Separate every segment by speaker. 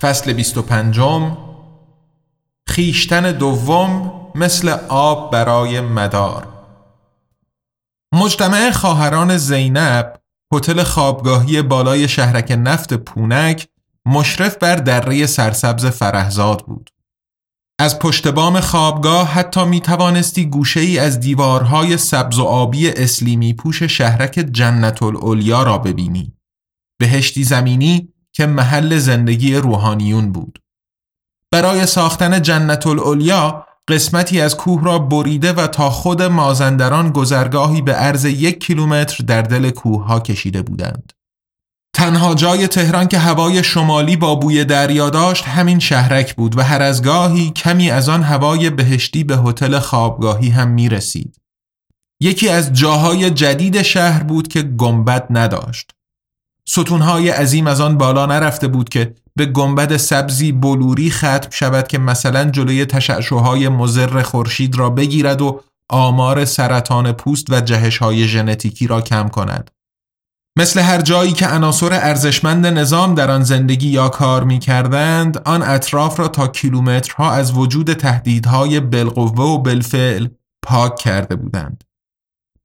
Speaker 1: فصل 25 خیشتن دوم مثل آب برای مدار. مجتمع خواهران زینب هتل خوابگاهی بالای شهرک نفت پونک مشرف بر دره سرسبز فرهزاد بود. از پشت بام خوابگاه حتی می توانستی گوشه ای از دیوارهای سبز و آبی اسلیمی پوش شهرک جنت الالیا را ببینی. بهشتی زمینی که محل زندگی روحانیون بود. برای ساختن جنت الالیا قسمتی از کوه را بریده و تا خود مازندران گذرگاهی به عرض یک کیلومتر در دل کوه ها کشیده بودند. تنها جای تهران که هوای شمالی با بوی دریا داشت همین شهرک بود و هر از گاهی کمی از آن هوای بهشتی به هتل خوابگاهی هم می رسید. یکی از جاهای جدید شهر بود که گنبد نداشت. ستونهای عظیم از آن بالا نرفته بود که به گنبد سبزی بلوری ختم شود که مثلا جلوی تشعشوهای مزر خورشید را بگیرد و آمار سرطان پوست و جهشهای ژنتیکی را کم کند. مثل هر جایی که عناصر ارزشمند نظام در آن زندگی یا کار می کردند، آن اطراف را تا کیلومترها از وجود تهدیدهای بالقوه و بالفعل پاک کرده بودند.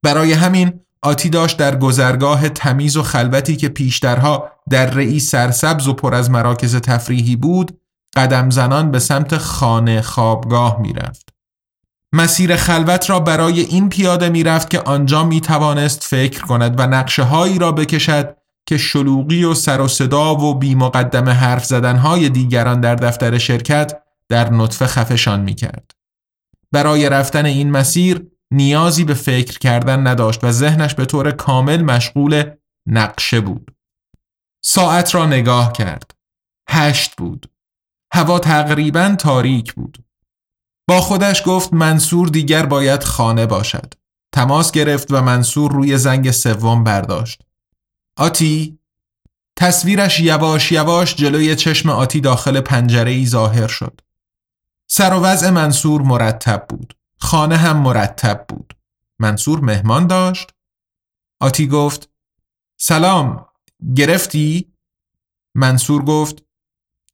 Speaker 1: برای همین آتی داشت در گذرگاه تمیز و خلوتی که پیشترها در رئی سرسبز و پر از مراکز تفریحی بود قدم زنان به سمت خانه خوابگاه می‌رفت. مسیر خلوت را برای این پیاده می‌رفت که آنجا می توانست فکر کند و نقشه هایی را بکشد که شلوغی و سر و صدا و بی مقدم حرف زدنهای دیگران در دفتر شرکت در نطفه خفشان می کرد. برای رفتن این مسیر نیازی به فکر کردن نداشت و ذهنش به طور کامل مشغول نقشه بود. ساعت را نگاه کرد. هشت بود. هوا تقریبا تاریک بود. با خودش گفت منصور دیگر باید خانه باشد. تماس گرفت و منصور روی زنگ سوم برداشت. آتی تصویرش یواش یواش جلوی چشم آتی داخل پنجره ای ظاهر شد. سر و وضع منصور مرتب بود. خانه هم مرتب بود. منصور مهمان داشت؟ آتی گفت سلام گرفتی؟ منصور گفت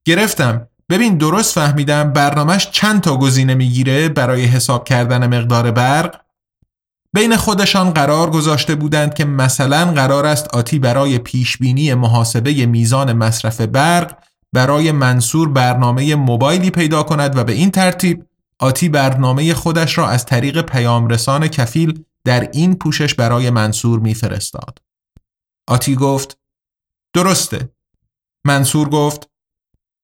Speaker 1: گرفتم ببین درست فهمیدم برنامهش چند تا گزینه می‌گیره برای حساب کردن مقدار برق بین خودشان قرار گذاشته بودند که مثلا قرار است آتی برای پیشبینی محاسبه میزان مصرف برق برای منصور برنامه موبایلی پیدا کند و به این ترتیب آتی برنامه خودش را از طریق پیامرسان کفیل در این پوشش برای منصور میفرستاد. آتی گفت درسته. منصور گفت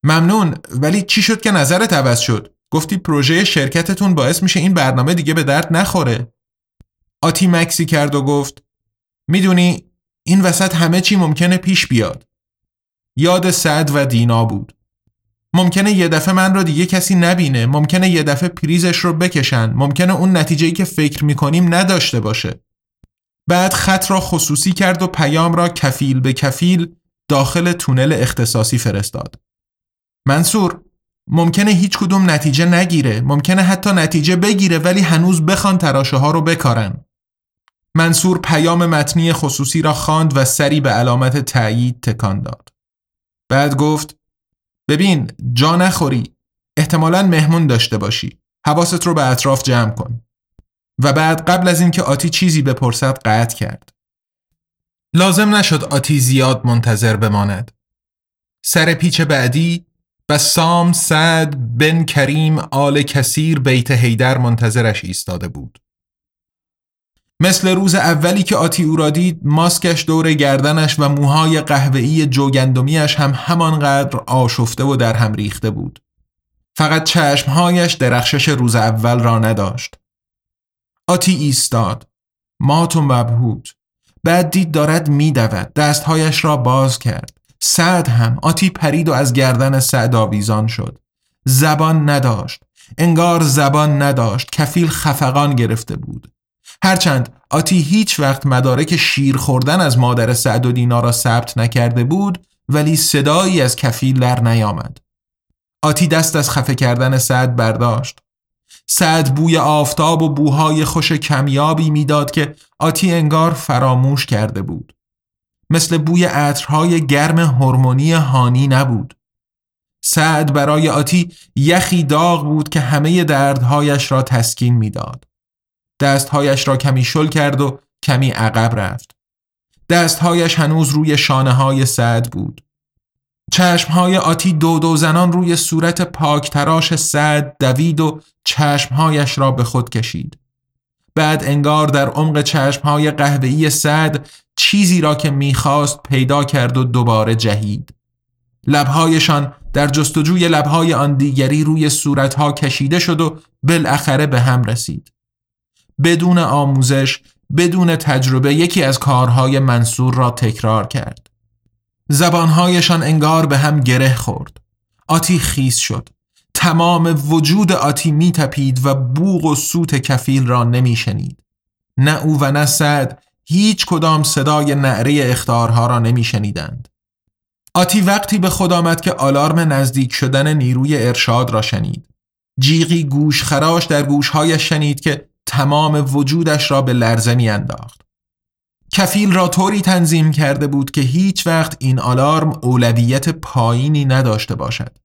Speaker 1: ممنون ولی چی شد که نظرت عوض شد؟ گفتی پروژه شرکتتون باعث میشه این برنامه دیگه به درد نخوره. آتی مکسی کرد و گفت می‌دونی این وسط همه چی ممکنه پیش بیاد. یاد سعد و دینا بود ممکنه یه دفعه من رو دیگه کسی نبینه. ممکنه یه دفعه پریزش رو بکشن. ممکنه اون نتیجهی که فکر می‌کنیم نداشته باشه. بعد خط را خصوصی کرد و پیام را کفیل به کفیل داخل تونل اختصاصی فرستاد. منصور ممکنه هیچ کدوم نتیجه نگیره. ممکنه حتی نتیجه بگیره ولی هنوز بخوان تراشه ها رو بکارن. منصور پیام متنی خصوصی را خواند و سری به علامت تایید تکان داد. بعد گفت ببین جا نخوری. احتمالا مهمون داشته باشی. حواست رو به اطراف جمع کن. و بعد قبل از اینکه آتی چیزی بپرسد قطع کرد. لازم نشد آتی زیاد منتظر بماند. سر پیچ بعدی و سام سعد بن کریم آل کثیر بیت هیدر منتظرش ایستاده بود. مثل روز اولی که آتی او را دید ماسکش دور گردنش و موهای قهوه‌ای جوگندمیش هم همانقدر آشفته و در هم ریخته بود. فقط چشمهایش درخشش روز اول را نداشت. آتی ایستاد. مات و مبهوت. بعد دید دارد میدود. دستهایش را باز کرد. سعد هم. آتی پرید و از گردن سعد آویزان شد. زبان نداشت. انگار زبان نداشت. کفیل خفقان گرفته بود. هرچند آتی هیچ وقت مدارک شیر خوردن از مادر سعد و دینا را ثبت نکرده بود ولی صدایی از کفیل در نیامد. آتی دست از خفه کردن سعد برداشت. سعد بوی آفتاب و بوهای خوش کمیابی می‌داد که آتی انگار فراموش کرده بود. مثل بوی عطرهای گرم هورمونی هانی نبود. سعد برای آتی یخی داغ بود که همه دردهایش را تسکین می‌داد. دستهایش را کمی شل کرد و کمی عقب رفت. دستهایش هنوز روی شانه های سعد بود. چشمهای آتی دو دو زنان روی صورت پاک تراش سعد دوید و چشمهایش را به خود کشید. بعد انگار در عمق چشمهای قهوه‌ای سعد چیزی را که می‌خواست پیدا کرد و دوباره جهید. لبهایشان در جستجوی لبهای آن دیگری روی صورتها کشیده شد و بالاخره به هم رسید. بدون آموزش بدون تجربه یکی از کارهای منصور را تکرار کرد زبانهایشان انگار به هم گره خورد آتی خیس شد تمام وجود آتی می تپید و بوغ و سوت کفیل را نمی شنید. نه او و نه سعد هیچ کدام صدای نعره اختارها را نمی شنیدند. آتی وقتی به خود آمد که آلارم نزدیک شدن نیروی ارشاد را شنید. جیغی گوش خراش در گوشهایش شنید که تمام وجودش را به لرزه می انداخت. کفیل را طوری تنظیم کرده بود که هیچ وقت این آلارم اولویت پایینی نداشته باشد.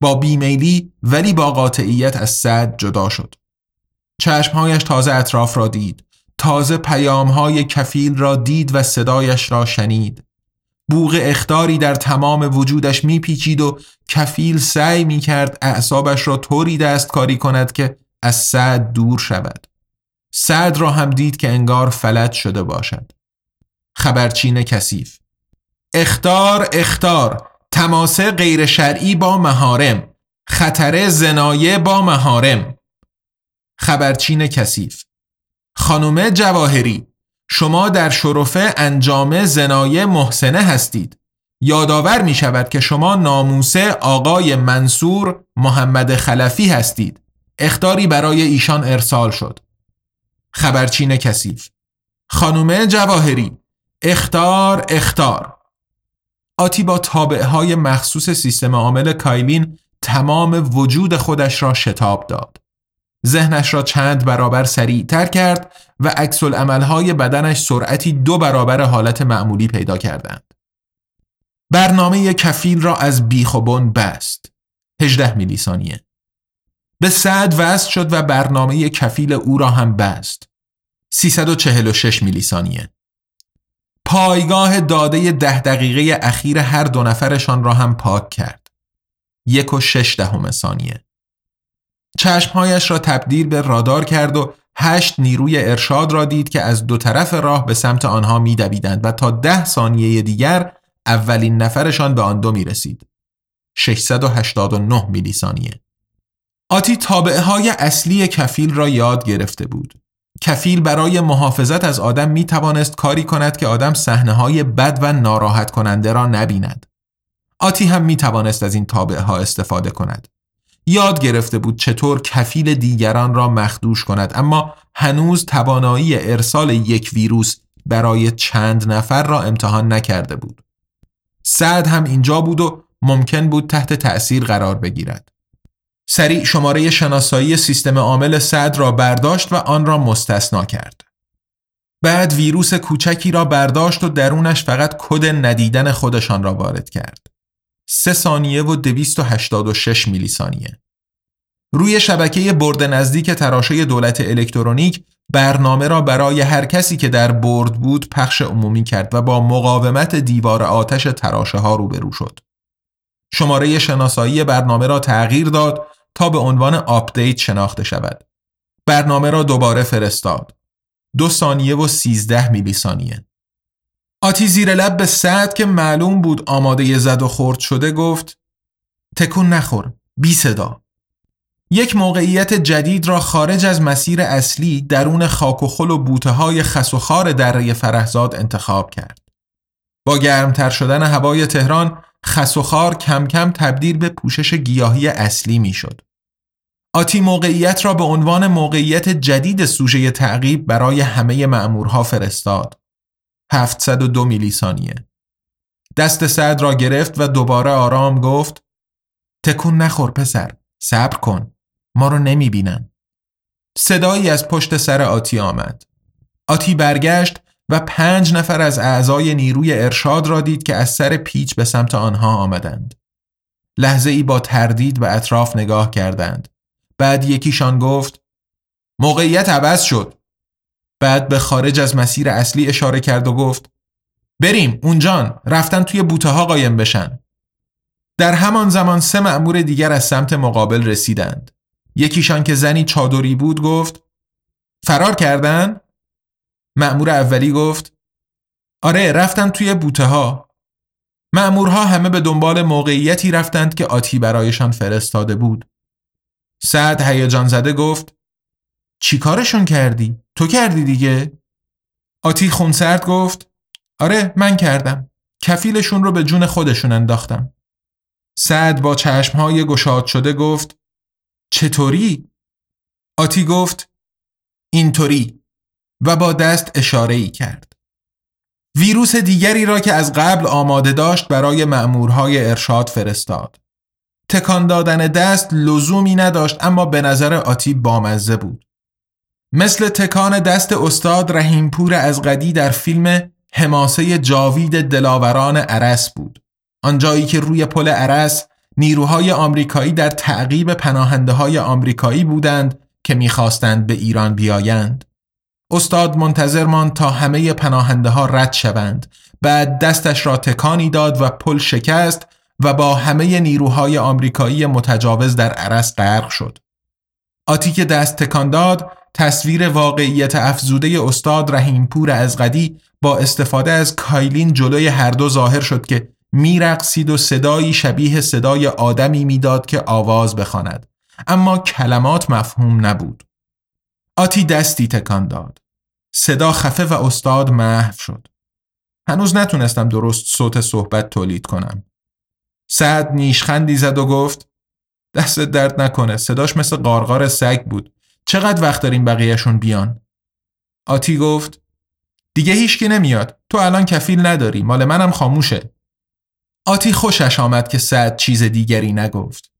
Speaker 1: با بیمیلی ولی با قاطعیت از صد جدا شد. چشمهایش تازه اطراف را دید. تازه پیامهای کفیل را دید و صدایش را شنید. بوغ اختاری در تمام وجودش میپیچید و کفیل سعی می‌کرد اعصابش را طوری دستکاری کند که از صد دور شود. سعد را هم دید که انگار فلج شده باشد. خبرچین کثیف. اختار اختار تماس غیر شرعی با مهارم خطر زنایه با مهارم خبرچین کثیف. خانم جواهری شما در شرفه انجام زنایه محسنه هستید. یادآور می شود که شما ناموسه آقای منصور محمد خلفی هستید. اختاری برای ایشان ارسال شد خبرچین کثیف خانومه جواهری اختار اختار آتی با طابعه های مخصوص سیستم عامل کایلین تمام وجود خودش را شتاب داد ذهنش را چند برابر سریعتر کرد و عکس های بدنش سرعتی دو برابر حالت معمولی پیدا کردند. برنامه کفیل را از بیخ و بن بست. 18 میلی ثانیه. به صد وست شد و برنامه کفیل او را هم بست. 346 میلی ثانیه پایگاه داده ده دقیقه اخیر هر دو نفرشان را هم پاک کرد. یک و شش دهم ثانیه. چشمهایش را تبدیل به رادار کرد و هشت نیروی ارشاد را دید که از دو طرف راه به سمت آنها میدویدند و تا ده ثانیه دیگر اولین نفرشان به آن دو می رسید 689 میلی ثانیه آتی تابعه های اصلی کفیل را یاد گرفته بود. کفیل برای محافظت از آدم می توانست کاری کند که آدم صحنه های بد و ناراحت کننده را نبیند. آتی هم می توانست از این تابعه ها استفاده کند. یاد گرفته بود چطور کفیل دیگران را مخدوش کند اما هنوز توانایی ارسال یک ویروس برای چند نفر را امتحان نکرده بود. سعد هم اینجا بود و ممکن بود تحت تأثیر قرار بگیرد. سریع شماره شناسایی سیستم عامل سعد را برداشت و آن را مستثنا کرد. بعد ویروس کوچکی را برداشت و درونش فقط کد ندیدن خودشان را وارد کرد. سه ثانیه و 286 میلی ثانیه. روی شبکه برد نزدیک تراشه دولت الکترونیک برنامه را برای هر کسی که در برد بود پخش عمومی کرد و با مقاومت دیوار آتش تراشه ها روبرو شد. شماره شناسایی برنامه را تغییر داد تا به عنوان آپدیت شناخته شود. برنامه را دوباره فرستاد. دو ثانیه و سیزده میلی ثانیه. آتی زیر لب به سعد که معلوم بود آماده زد و خورد شده گفت تکون نخور بی صدا یک موقعیت جدید را خارج از مسیر اصلی درون خاک و خل و بوته های خس و خار دره فرهزاد انتخاب کرد. با گرمتر شدن هوای تهران خس و خار کم کم تبدیل به پوشش گیاهی اصلی می شد. آتی موقعیت را به عنوان موقعیت جدید سوژه تعقیب برای همه معمورها فرستاد. 702 میلی ثانیه. دست سعد را گرفت و دوباره آرام گفت تکون نخور پسر صبر کن ما رو نمی بینن. صدایی از پشت سر آتی آمد. آتی برگشت و پنج نفر از اعضای نیروی ارشاد را دید که از سر پیچ به سمت آنها آمدند. لحظه ای با تردید به اطراف نگاه کردند. بعد یکیشان گفت موقعیت عوض شد. بعد به خارج از مسیر اصلی اشاره کرد و گفت بریم اونجان رفتن توی بوته ها قایم بشن. در همان زمان سه مأمور دیگر از سمت مقابل رسیدند. یکیشان که زنی چادری بود گفت فرار کردن؟ مأمور اولی گفت آره رفتن توی بوته ها مأمورها همه به دنبال موقعیتی رفتند که آتی برایشان فرستاده بود سعد هیجان زده گفت چی کارشون کردی؟ تو کردی دیگه؟ آتی خونسرد گفت آره من کردم کفیلشون رو به جون خودشون انداختم سعد با چشمهای گشاد شده گفت چطوری؟ آتی گفت اینطوری و با دست اشاره ای کرد. ویروس دیگری را که از قبل آماده داشت برای مأمورهای ارشاد فرستاد. تکان دادن دست لزومی نداشت اما به نظر آتی بامزه بود. مثل تکان دست استاد رحیمپور از قدی در فیلم حماسه جاوید دلاوران عرس بود. آنجایی که روی پل عرس نیروهای آمریکایی در تعقیب پناهنده های آمریکایی بودند که می‌خواستند به ایران بیایند. استاد منتظر ماند تا همه پناهنده ها رد شوند. بعد دستش را تکانی داد و پل شکست و با همه نیروهای آمریکایی متجاوز در عرس غرق شد. آتی که دست تکان داد تصویر واقعیت افزوده استاد رحیمپور از قدی با استفاده از کایلین جلوی هر دو ظاهر شد که میرقصید و صدایی شبیه صدای آدمی می‌داد که آواز بخواند. اما کلمات مفهوم نبود. آتی دستی تکان داد. صدا خفه و استاد محو شد. هنوز نتونستم درست صوت صحبت تولید کنم. سعد نیشخندی زد و گفت دست درد نکنه صداش مثل قارقار سگ بود چقدر وقت داریم بقیهشون بیان آتی گفت دیگه هیچکی نمیاد تو الان کفیل نداری مال منم خاموشه آتی خوشش آمد که سعد چیز دیگری نگفت.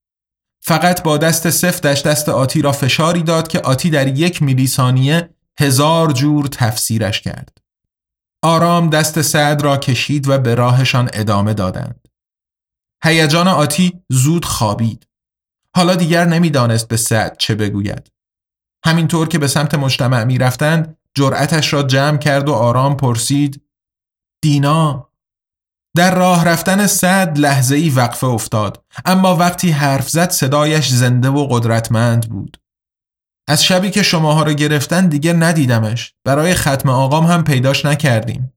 Speaker 1: فقط با دست سفتش دست آتی را فشاری داد که آتی در یک میلی ثانیه هزار جور تفسیرش کرد. آرام دست سعد را کشید و به راهشان ادامه دادند. هیجان آتی زود خوابید. حالا دیگر نمی‌دانست به سعد چه بگوید. همینطور که به سمت مجتمع می رفتند جرأتش را جمع کرد و آرام پرسید دینا در راه رفتن صد لحظه ای وقفه افتاد اما وقتی حرف زد صدایش زنده و قدرتمند بود از شبی که شماها رو گرفتن دیگه ندیدمش برای ختم آقام هم پیداش نکردیم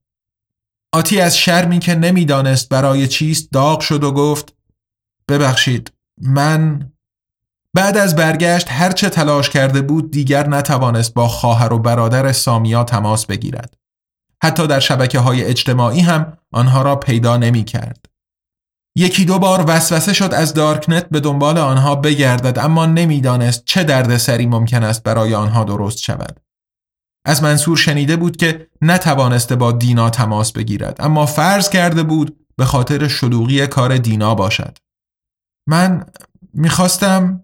Speaker 1: آتی از شرمی که نمی‌دانست برای چیست داغ شد و گفت ببخشید من بعد از برگشت هرچه تلاش کرده بود دیگر نتوانست با خواهر و برادر سامیا تماس بگیرد حتی در شبکه های اجتماعی هم آنها را پیدا نمی کرد. یکی دو بار وسوسه شد از دارکنت به دنبال آنها بگردد اما نمی‌دانست چه دردسری ممکن است برای آنها درست شود. از منصور شنیده بود که نتوانسته با دینا تماس بگیرد اما فرض کرده بود به خاطر شلوغی کار دینا باشد. من می‌خواستم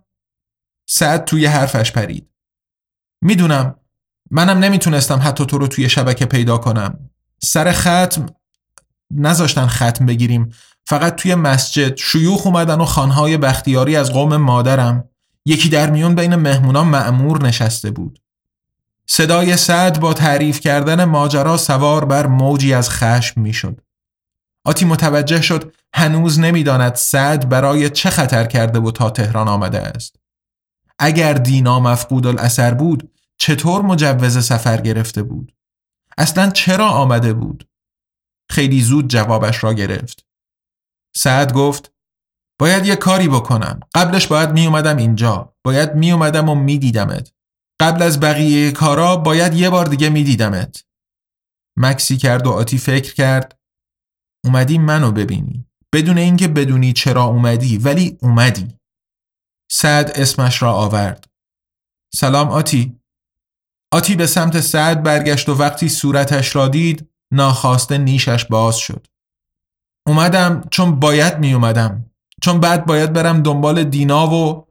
Speaker 1: سعد توی حرفش پرید. می‌دونم منم نمی‌تونستم حتی تو رو توی شبکه پیدا کنم. سر ختم نذاشتن ختم بگیریم فقط توی مسجد شیوخ اومدن و خانهای بختیاری از قوم مادرم یکی در میون بین مهمونان معمور نشسته بود صدای سعد با تعریف کردن ماجرا سوار بر موجی از خشم می‌شد. آتی متوجه شد هنوز نمی‌داند سعد برای چه خطر کرده و تا تهران آمده است. اگر دینا مفقود الاثر بود چطور مجوز سفر گرفته بود؟ اصلا چرا آمده بود؟ خیلی زود جوابش را گرفت. سعد گفت باید یه کاری بکنم. قبلش باید می اومدم اینجا. باید می اومدم و می دیدمت. قبل از بقیه کارا باید یه بار دیگه می دیدمت. مکسی کرد و آتی فکر کرد اومدی منو ببینی. بدون اینکه بدونی چرا اومدی ولی اومدی. سعد اسمش را آورد. سلام آتی. آتی به سمت سعد برگشت و وقتی صورتش را دید ناخواسته نیشش باز شد. اومدم چون باید می اومدم. چون بعد باید برم دنبال دینا و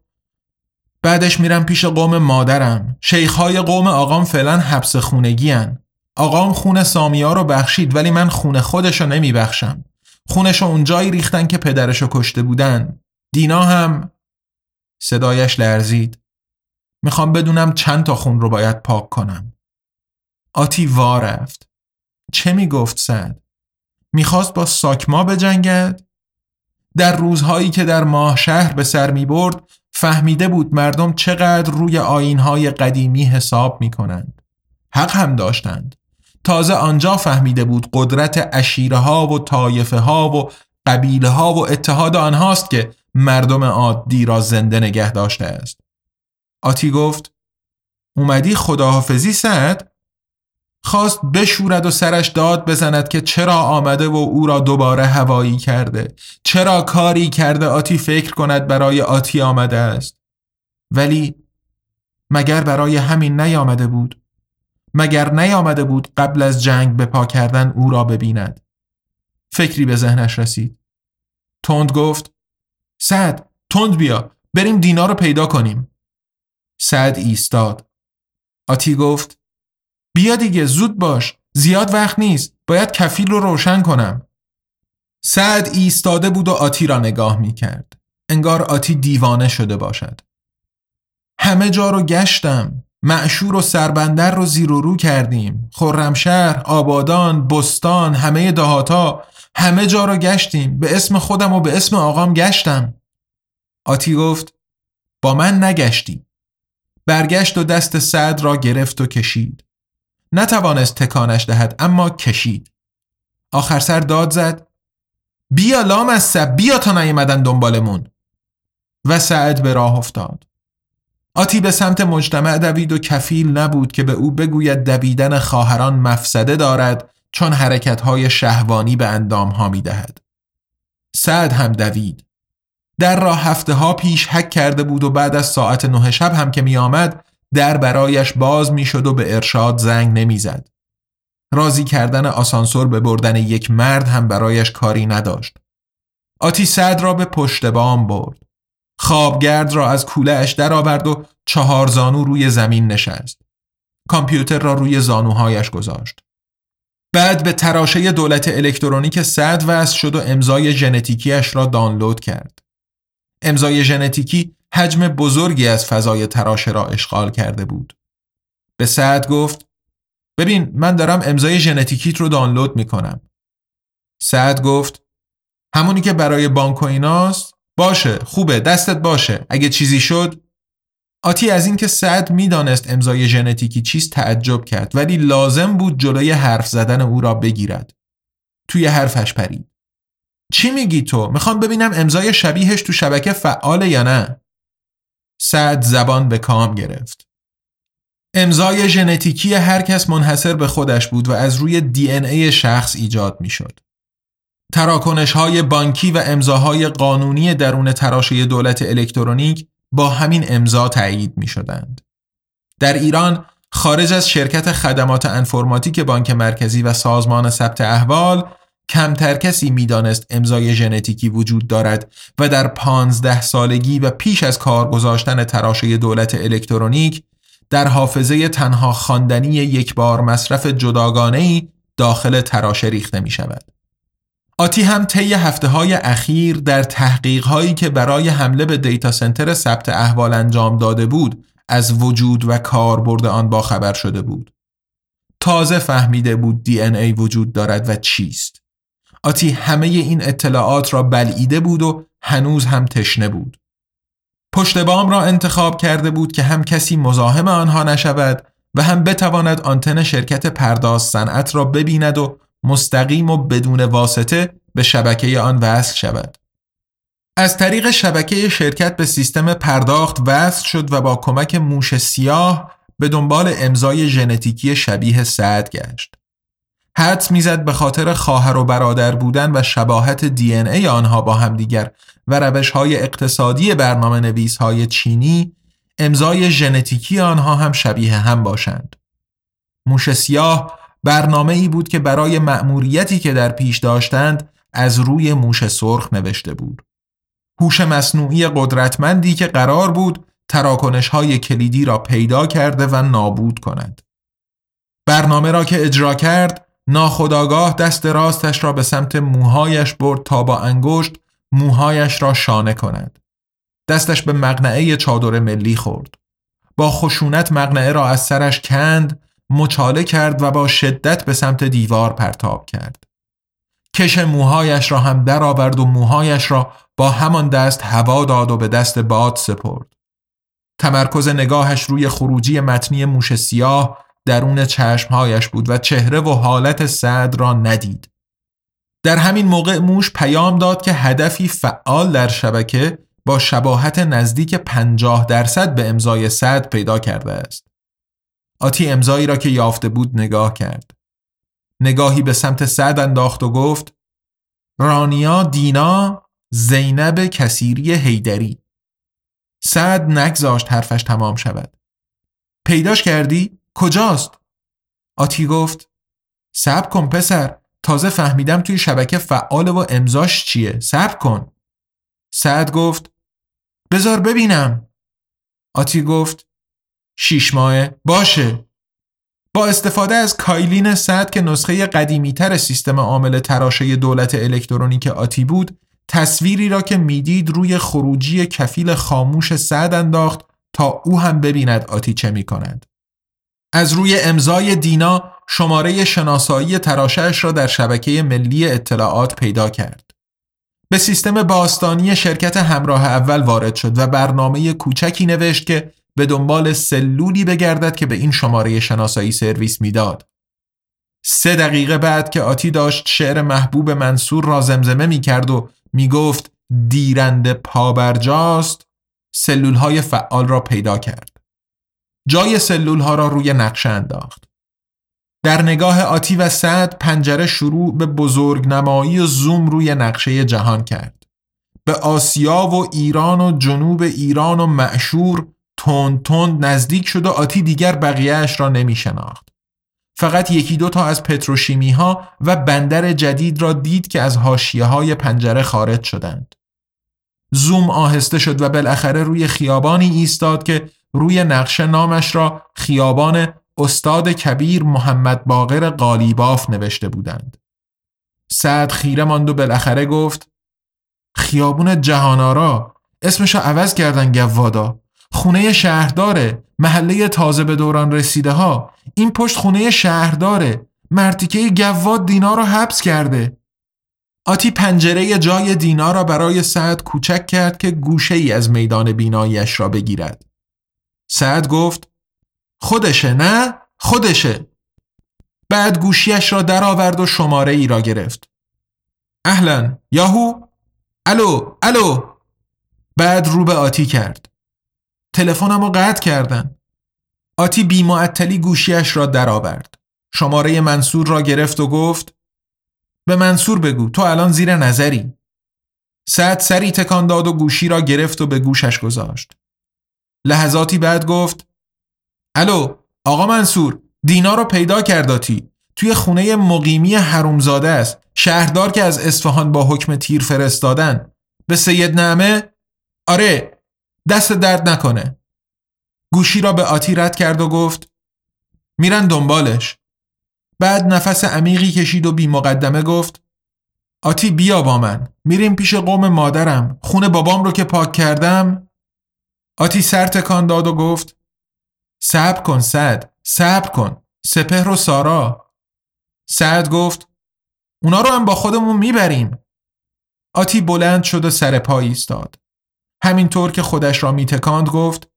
Speaker 1: بعدش میرم پیش قوم مادرم. شیخهای قوم آقام فعلا حبس خونگی هن. آقام خون سامیا رو بخشید ولی من خون خودشو نمی بخشم. خونشو اونجایی ریختن که پدرشو کشته بودن. دینا هم صدایش لرزید. می‌خوام بدونم چند تا خون رو باید پاک کنم. آتی وا رفت. چه می‌گفت سعد؟ می‌خواست با ساکما بجنگد؟ در روزهایی که در ماه شهر به سر می برد فهمیده بود مردم چقدر روی آینهای قدیمی حساب می کنند. حق هم داشتند. تازه آنجا فهمیده بود قدرت اشیره ها و طایفه ها و قبیله ها و اتحاد آنهاست که مردم عادی را زنده نگه داشته است. آتی گفت اومدی خداحافظی سعد؟ خواست بشورد و سرش داد بزند که چرا آمده و او را دوباره هوایی کرده. چرا کاری کرده آتی فکر کند برای آتی آمده است. ولی مگر برای همین نیامده بود؟ مگر نیامده بود قبل از جنگ به پا کردن او را ببیند؟ فکری به ذهنش رسید. تند گفت سعد تند بیا بریم دینا رو پیدا کنیم. سعد ایستاد. آتی گفت بیا دیگه زود باش. زیاد وقت نیست. باید کفیل رو روشن کنم. سعد ایستاده بود و آتی را نگاه می کرد انگار آتی دیوانه شده باشد. همه جا رو گشتم. معشور و سربندر رو زیر و رو کردیم. خرمشهر، آبادان، بستان، همه دهاتا همه جا رو گشتیم. به اسم خودم و به اسم آقام گشتم. آتی گفت با من نگشتی. برگشت و دست سعد را گرفت و کشید. نتوانست تکانش دهد اما کشید آخر سر داد زد بیا لام از سب بیا تا نیمدن دنبالمون و سعد به راه افتاد آتی به سمت مجتمع دوید و کفیل نبود که به او بگوید دویدن خواهران مفسده دارد چون حرکتهای شهوانی به اندام ها می دهد. سعد هم دوید. در راه هفته ها پیش حک کرده بود و بعد از ساعت نه شب هم که می آمد در برایش باز می شد و به ارشاد زنگ نمی زد. راضی کردن آسانسور به بردن یک مرد هم برایش کاری نداشت. آتی سعد را به پشت بام برد. خوابگرد را از کوله اش درآورد و چهار زانو روی زمین نشست. کامپیوتر را روی زانوهایش گذاشت. بعد به تراشه دولت الکترونیک صد وصل شد و امضای ژنتیکیش را دانلود کرد. امضای ژنتیکی حجم بزرگی از فضای تراشه را اشغال کرده بود. به سعد گفت ببین من دارم امضای ژنتیکیت رو دانلود می‌کنم. سعد گفت همونی که برای بانک و ایناست باشه خوبه دستت باشه اگه چیزی شد آتی از اینکه سعد می‌دانست امضای ژنتیکی چیست تعجب کرد ولی لازم بود جلوی حرف زدن او را بگیرد. توی حرفش پرید. چی میگی تو؟ می‌خوام ببینم امضای شبیهش تو شبکه فعاله یا نه؟ سعد زبان به کام گرفت. امضای ژنتیکی هر کس منحصر به خودش بود و از روی دی ای شخص ایجاد می‌شد. تراکنش های بانکی و امضاهای قانونی درون تراشه دولت الکترونیک با همین امضا تایید می شدند. در ایران خارج از شرکت خدمات انفرماتیک بانک مرکزی و سازمان ثبت احوال کمتر کسی می‌دانست امضای ژنتیکی وجود دارد و در پانزده سالگی و پیش از کار گذاشتن تراشه دولت الکترونیک در حافظه تنها خواندنی یک بار مصرف جداگانه داخل تراشه ریخته می شود. آتی هم طی هفته های اخیر در تحقیق هایی که برای حمله به دیتا سنتر ثبت احوال انجام داده بود از وجود و کاربرد آن با خبر شده بود. تازه فهمیده بود دی ای وجود دارد و چیست. آتی همه این اطلاعات را بلعیده بود و هنوز هم تشنه بود. پشت بام را انتخاب کرده بود که هم کسی مزاحم آنها نشود و هم بتواند آنتن شرکت پرداز صنعت را ببیند و مستقیم و بدون واسطه به شبکه آن وصل شود. از طریق شبکه شرکت به سیستم پرداخت وصل شد و با کمک موش سیاه به دنبال امضای ژنتیکی شبیه سعد گشت. حدس می‌زد به خاطر خواهر و برادر بودن و شباهت دی ای آنها با همدیگر و روش های اقتصادی برنامه نویس های چینی امضای ژنتیکی آنها هم شبیه هم باشند. موش سیاه برنامه ای بود که برای مأموریتی که در پیش داشتند از روی موش سرخ نوشته بود. هوش مصنوعی قدرتمندی که قرار بود تراکنش های کلیدی را پیدا کرده و نابود کند. برنامه را که اجرا کرد ناخداگاه دست راستش را به سمت موهایش برد تا با انگشت موهایش را شانه کند. دستش به مقنعه چادر ملی خورد. با خشونت مقنعه را از سرش کند مچاله کرد و با شدت به سمت دیوار پرتاب کرد. کش موهایش را هم درآورد و موهایش را با همان دست هوا داد و به دست باد سپرد. تمرکز نگاهش روی خروجی متنی موش سیاه درون چشمهایش بود و چهره و حالت سعد را ندید. در همین موقع موش پیام داد که هدفی فعال در شبکه با شباهت نزدیک پنجاه درصد به امضای صد پیدا کرده است. آتی امضایی را که یافته بود نگاه کرد. نگاهی به سمت صد انداخت و گفت رانیا دینا زینب کسیری هیدری سعد نگذاشت حرفش تمام شود پیداش کردی؟ کجاست؟ آتی گفت صبر کن پسر تازه فهمیدم توی شبکه فعال و امضاش چیه صبر کن سعد گفت بزار ببینم آتی گفت شیش ماه باشه با استفاده از کایلین سعد که نسخه قدیمیتر سیستم عامل تراشه دولت الکترونیک آتی بود تصویری را که می‌دید روی خروجی کفیل خاموش سعد انداخت تا او هم ببیند آتی چه می کند. از روی امضای دینا شماره شناسایی تراشهش را در شبکه ملی اطلاعات پیدا کرد. به سیستم باستانی شرکت همراه اول وارد شد و برنامه کوچکی نوشت که به دنبال سلولی بگردد که به این شماره شناسایی سرویس می‌داد. سه دقیقه بعد که آتی داشت شعر محبوب منصور را زمزمه می کرد و می گفت دیرند پابرجاست سلول های فعال را پیدا کرد. جای سلول ها را روی نقشه انداخت. در نگاه آتی و سعد پنجره شروع به بزرگ نمایی و زوم روی نقشه جهان کرد. به آسیا و ایران و جنوب ایران و معشور تند تند نزدیک شد و آتی دیگر بقیهش را نمی شناخت. فقط یکی دو تا از پتروشیمی ها و بندر جدید را دید که از هاشیه های پنجره خارج شدند. زوم آهسته شد و بالاخره روی خیابانی ایستاد که روی نقشه نامش را خیابان استاد کبیر محمد باقر قالیباف نوشته بودند. سعد خیره ماند و بالاخره گفت خیابون جهانارا اسمشو عوض کردن گوادا. خونه شهرداره محله تازه به دوران رسیده ها این پشت خونه شهرداره. مرتیکه گواد دینا را حبس کرده. آتی پنجره جای دینا را برای سعد کوچک کرد که گوشه ای از میدان بیناییش را بگیرد. سعد گفت خودشه نه؟ خودشه. بعد گوشیش را درآورد و شماره ای را گرفت. اهلا یاهو؟ الو الو؟ بعد رو به آتی کرد. تلفنم رو قطع کردن. آتی بیمعطلی گوشیش را درآورد. شماره منصور را گرفت و گفت به منصور بگو تو الان زیر نظری. سعد سری تکان داد و گوشی را گرفت و به گوشش گذاشت. لحظاتی بعد گفت الو آقا منصور دینا رو پیدا کرداتی توی خونه مقیمی حرومزاده است شهردار که از اصفهان با حکم تیر فرستادن. به سید نعمه؟ آره دست درد نکنه. گوشی را به آتی رد کرد و گفت میرن دنبالش. بعد نفس عمیقی کشید و بی مقدمه گفت آتی بیا با من. میریم پیش قوم مادرم. خونه بابام رو که پاک کردم آتی سر تکان داد و گفت صبر کن سعد صبر کن سپهر و سارا سعد گفت اونا رو هم با خودمون می‌بریم آتی بلند شد و سر پای ایستاد همینطور که خودش را میتکاند گفت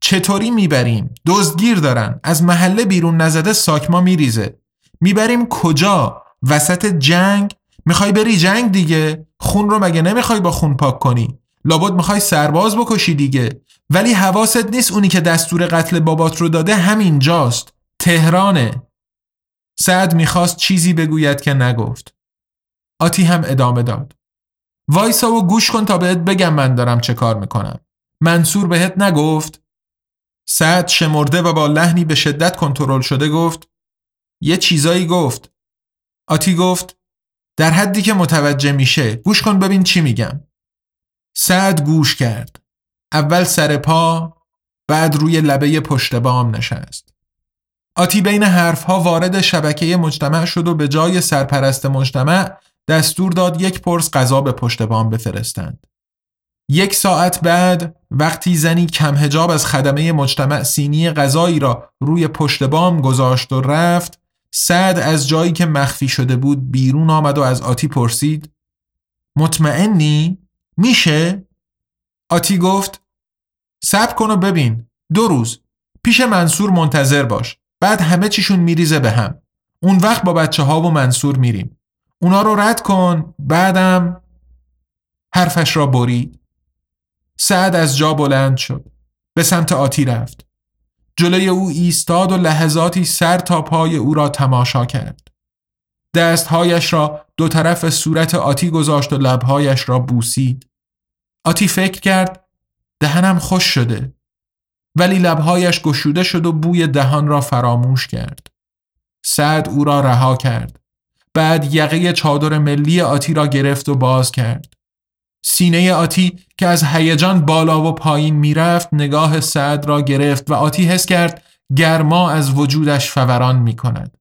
Speaker 1: چطوری می‌بریم؟ دزدگیر دارن از محله بیرون نزده ساکما میریزه می‌بریم کجا؟ وسط جنگ؟ می‌خوای بری جنگ دیگه؟ خون رو مگه نمی‌خوای با خون پاک کنی؟ لابد می‌خوای سرباز بکشی دیگه. ولی حواست نیست اونی که دستور قتل بابات رو داده همینجاست. تهرانه. سعد می‌خواست چیزی بگوید که نگفت. آتی هم ادامه داد. وایسا و گوش کن تا بهت بگم من دارم چه کار می‌کنم. منصور بهت نگفت. سعد شمرده و با لحنی به شدت کنترل شده گفت. یه چیزایی گفت. آتی گفت در حدی که متوجه میشه. گوش کن ببین چی میگم. سعد گوش کرد. اول سر پا بعد روی لبه پشت بام نشست. آتی بین حرفها وارد شبکه مجتمع شد و به جای سرپرست مجتمع دستور داد یک پرس غذا به پشت بام بفرستند. یک ساعت بعد وقتی زنی کم هجاب از خدمه مجتمع سینی غذایی را روی پشت بام گذاشت و رفت سعد از جایی که مخفی شده بود بیرون آمد و از آتی پرسید مطمئنی؟ میشه؟ آتی گفت صبر کن و ببین. دو روز. پیش منصور منتظر باش. بعد همه چیشون میریزه به هم. اون وقت با بچه ها و منصور میریم. اونا رو رد کن. بعدم حرفش را برید. سعد از جا بلند شد. به سمت آتی رفت. جلوی او ایستاد و لحظاتی سر تا پای او را تماشا کرد. دستهایش را دو طرف صورت آتی گذاشت و لبهایش را بوسید. آتی فکر کرد دهنم خوش شده ولی لبهایش گشوده شد و بوی دهان را فراموش کرد. سعد او را رها کرد. بعد یقه چادر ملی آتی را گرفت و باز کرد. سینه آتی که از هیجان بالا و پایین می‌رفت نگاه سعد را گرفت و آتی حس کرد گرما از وجودش فوران می کند.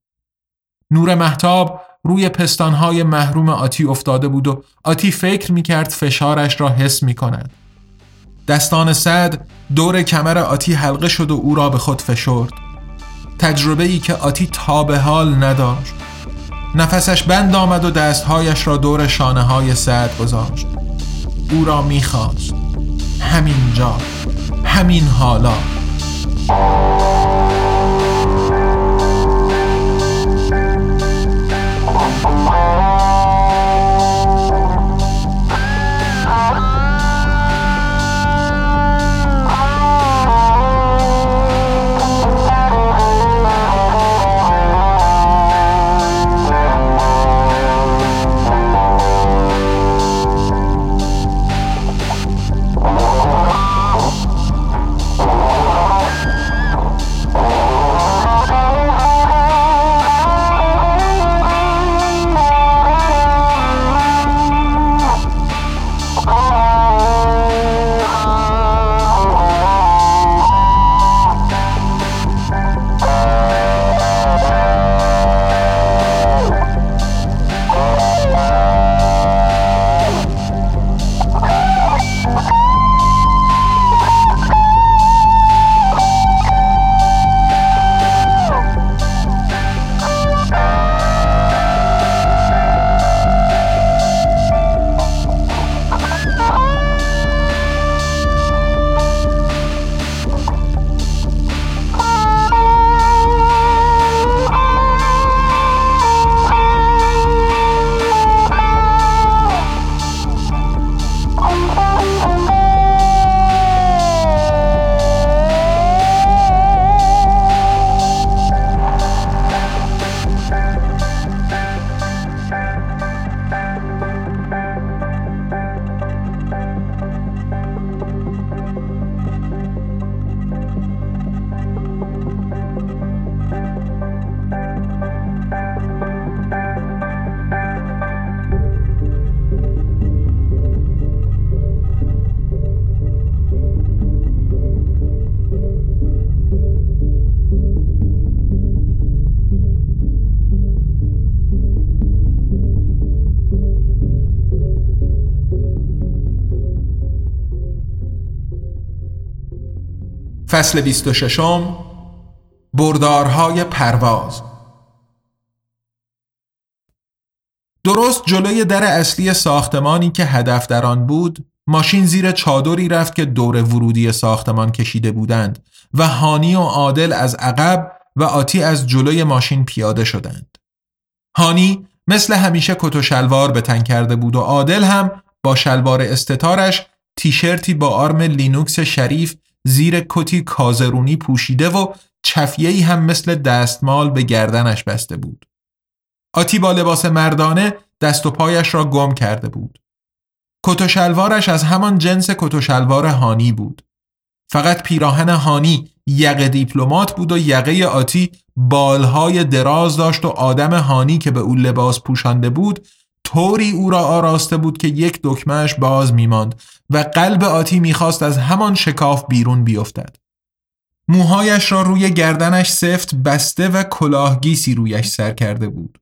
Speaker 1: نور محتاب روی پستانهای محروم آتی افتاده بود و آتی فکر می کرد فشارش را حس می کند. دستان سعد دور کمر آتی حلقه شد و او را به خود فشرد. تجربه ای که آتی تا به حال نداشت. نفسش بند آمد و دستهایش را دور شانه های سعد گذاشت. او را می‌خواست همینجا همین حالا فصل 26 بردارهای پرواز درست جلوی در اصلی ساختمانی که هدف در آن بود ماشین زیر چادری رفت که دور ورودی ساختمان کشیده بودند و هانی و عادل از عقب و آتی از جلوی ماشین پیاده شدند. هانی مثل همیشه کت و شلوار به تن کرده بود و عادل هم با شلوار استتارش تیشرتی با آرم لینوکس شریف زیر کتی کازرونی پوشیده و چفیه‌ای هم مثل دستمال به گردنش بسته بود. آتی با لباس مردانه دست و پایش را گم کرده بود. کت و شلوارش از همان جنس کت و شلوار هانی بود. فقط پیراهن هانی یقه دیپلمات بود و یقه آتی بالهای دراز داشت و آدم هانی که به او لباس پوشانده بود طوری او را آراسته بود که یک دکمهش باز میماند و قلب آتی می‌خواست از همان شکاف بیرون بیفتد. موهایش را روی گردنش سفت بسته و کلاهگیسی رویش سر کرده بود.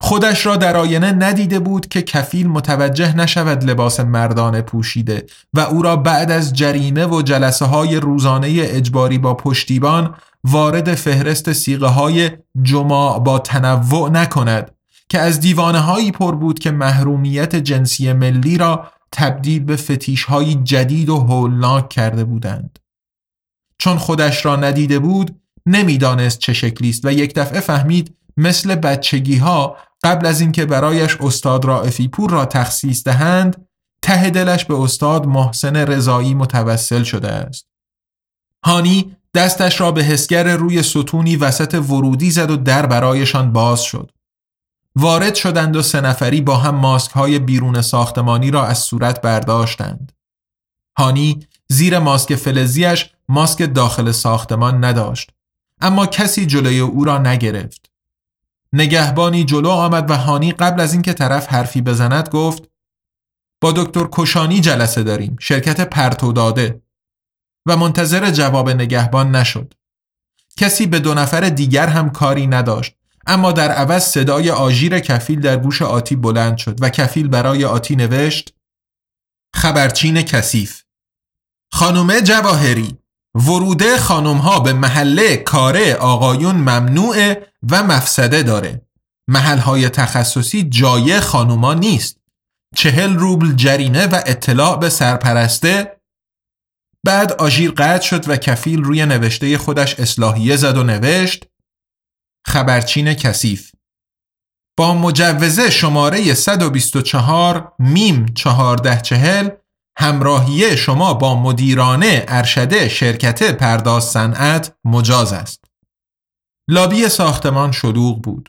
Speaker 1: خودش را در آینه ندیده بود که کفیل متوجه نشود لباس مردانه پوشیده و او را بعد از جریمه و جلسه های روزانه اجباری با پشتیبان وارد فهرست سیغه های جماع با تنوع نکند که از دیوانه هایی پر بود که محرومیت جنسی ملی را تبدیل به فتیش های جدید و هولناک کرده بودند. چون خودش را ندیده بود نمی‌دانست چه شکلی است و یک دفعه فهمید مثل بچگی ها قبل از اینکه برایش استاد رائفی پور را تخصیص دهند ته دلش به استاد محسن رضایی متوسل شده است. هانی دستش را به حسگر روی ستونی وسط ورودی زد و در برایشان باز شد. وارد شدند و سه نفری با هم ماسک های بیرون ساختمانی را از صورت برداشتند. هانی زیر ماسک فلزیش ماسک داخل ساختمان نداشت اما کسی جلوی او را نگرفت. نگهبانی جلو آمد و هانی قبل از اینکه طرف حرفی بزند گفت با دکتر کشانی جلسه داریم شرکت پرتو داده و منتظر جواب نگهبان نشد کسی به دو نفر دیگر هم کاری نداشت اما در عوض صدای آژیر کفیل در گوش آتی بلند شد و کفیل برای آتی نوشت خبرچین کثیف. خانومه جواهری وروده خانم ها به محله کاره آقایون ممنوعه و مفسده داره. محل های تخصصی جای خانوما نیست. چهل روبل جرینه و اطلاع به سرپرسته. بعد آژیر قطع شد و کفیل روی نوشته خودش اصلاحیه زد و نوشت خبرچین کثیف با مجوزه شماره 124 میم 1440 همراهی شما با مدیرانه ارشده شرکت پرداز صنعت مجاز است. لابی ساختمان شلوغ بود.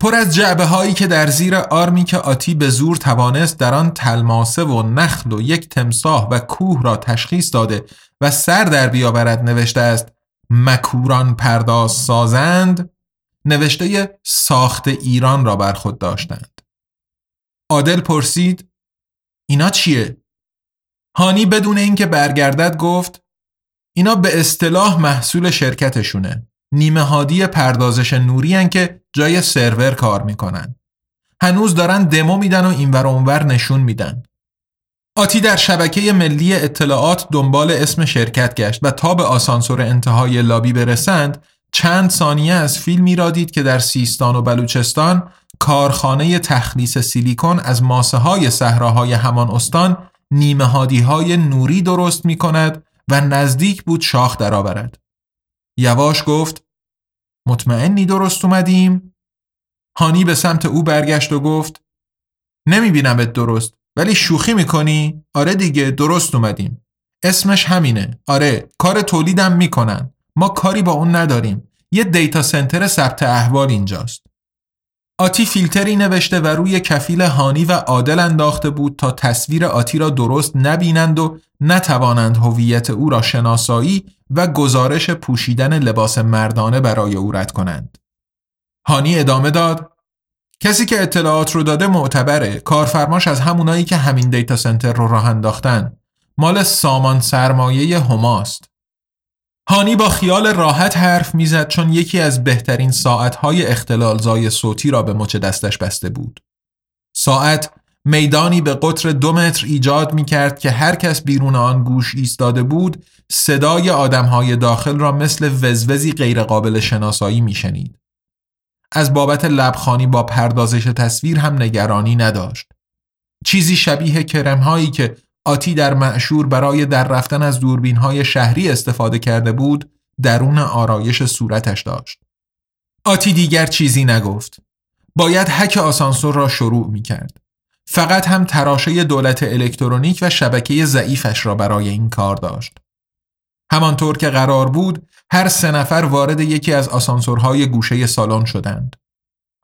Speaker 1: پر از جعبه هایی که در زیر آرمی که آتی به زور توانست در آن تلماسه و نخل و یک تمساه و کوه را تشخیص داده و سر در بیاورد نوشته است مکوران پرداز سازند نوشته ساخت ایران را بر خود داشتند. عادل پرسید اینا چیه؟ هانی بدون اینکه برگردد گفت اینا به اصطلاح محصول شرکتشونه نیمه هادی پردازش نوری که جای سرور کار می‌کنن هنوز دارن دمو میدن و اینور اونور نشون میدن آتی در شبکه ملی اطلاعات دنبال اسم شرکت گشت و تا به آسانسور انتهای لابی برسند چند ثانیه از فیلمی را دید که در سیستان و بلوچستان کارخانه تخلیص سیلیکون از ماسه های صحراهای همان استان نیمه های نوری درست می کند و نزدیک بود شاخ درآورد. یواش گفت مطمئنی درست اومدیم؟ هانی به سمت او برگشت و گفت نمی بینمت درست ولی شوخی می‌کنی؟ آره دیگه درست اومدیم. اسمش همینه. آره کار تولیدم می‌کنن. ما کاری با اون نداریم. یه دیتا سنتر ثبت احوال اینجاست. آتی فیلتری نوشته و روی کفیل هانی و عادل انداخته بود تا تصویر آتی را درست نبینند و نتوانند هویت او را شناسایی و گزارش پوشیدن لباس مردانه برای او رد کنند. هانی ادامه داد کسی که اطلاعات رو داده معتبره کارفرماش از همونایی که همین دیتا سنتر رو راه انداختن مال سامان سرمایه هماست هانی با خیال راحت حرف می‌زد چون یکی از بهترین ساعتهای اختلالزای صوتی را به مچ دستش بسته بود. ساعت میدانی به قطر دو متر ایجاد می کرد که هر کس بیرون آن گوش ایستاده بود صدای آدمهای داخل را مثل وزوزی غیرقابل شناسایی میشنید. از بابت لبخانی با پردازش تصویر هم نگرانی نداشت. چیزی شبیه کرمهایی که آتی در معشور برای در رفتن از دوربین های شهری استفاده کرده بود درون آرایش صورتش داشت. آتی دیگر چیزی نگفت. باید حک آسانسور را شروع می کرد. فقط هم تراشه دولت الکترونیک و شبکه ضعیفش را برای این کار داشت. همانطور که قرار بود هر سه نفر وارد یکی از آسانسورهای گوشه سالن شدند.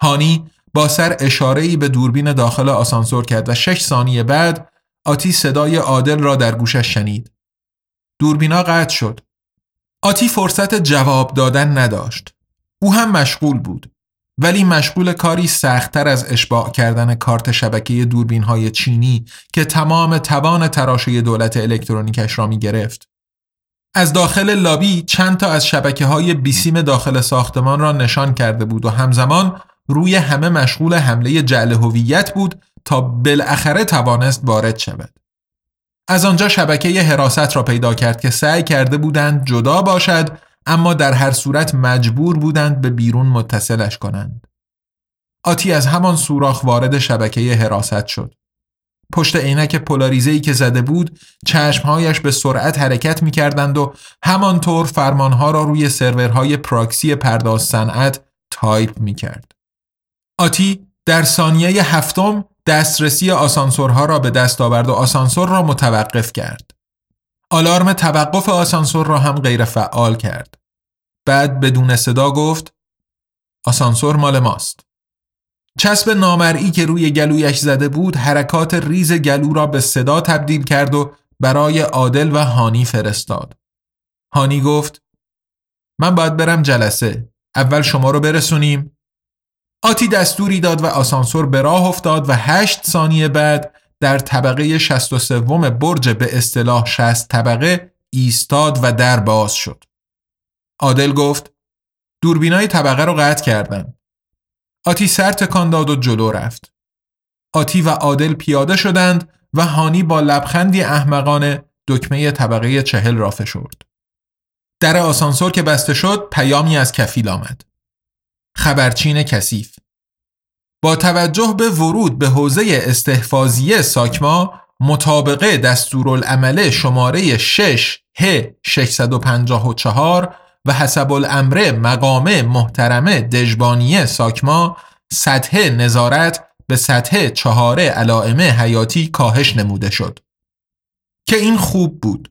Speaker 1: هانی با سر اشاره‌ای به دوربین داخل آسانسور کرد و شش ثانیه بعد آتی صدای عادل را در گوشش شنید. دوربینا قطع شد. آتی فرصت جواب دادن نداشت. او هم مشغول بود. ولی مشغول کاری سختتر از اشباع کردن کارت شبکه دوربین های چینی که تمام توان تراشه دولت الکترونیکش را می گرفت. از داخل لابی چند تا از شبکه های بیسیم داخل ساختمان را نشان کرده بود و همزمان روی همه مشغول حمله جعل هویت بود تا بالاخره توانست وارد شود. از آنجا شبکه حراست را پیدا کرد که سعی کرده بودند جدا باشد اما در هر صورت مجبور بودند به بیرون متصلش کنند. آتی از همان سوراخ وارد شبکه حراست شد. پشت عینک پولاریزه‌ای که زده بود چشمهایش به سرعت حرکت می کردند و همانطور فرمانها را روی سرورهای پراکسی پرداز صنعت تایپ می کرد. آتی در ثانیه هفتم دسترسی آسانسورها را به دست آورد و آسانسور را متوقف کرد. آلارم توقف آسانسور را هم غیر فعال کرد. بعد بدون صدا گفت آسانسور مال ماست. چسب نامرئی که روی گلویش زده بود حرکات ریز گلو را به صدا تبدیل کرد و برای عادل و هانی فرستاد. هانی گفت من باید برم جلسه. اول شما رو برسونیم. آتی دستوری داد و آسانسور به راه افتاد و هشت ثانیه بعد در طبقه 63 برج به اصطلاح 60 طبقه ایستاد و در باز شد. عادل گفت دوربینای طبقه رو قطع کردن. آتی سر تکان داد و جلو رفت. آتی و عادل پیاده شدند و هانی با لبخندی احمقانه دکمه طبقه چهل را فشرد. در آسانسور که بسته شد پیامی از کفیل آمد. خبرچین کثیف. با توجه به ورود به حوزه استحفاظیه ساکما مطابقه دستورالعمل شماره 6 ه 654 و حسب الامره مقامه محترمه دژبانیه ساکما سطح نظارت به سطح چهاره علائمه حیاتی کاهش نموده شد. که این خوب بود.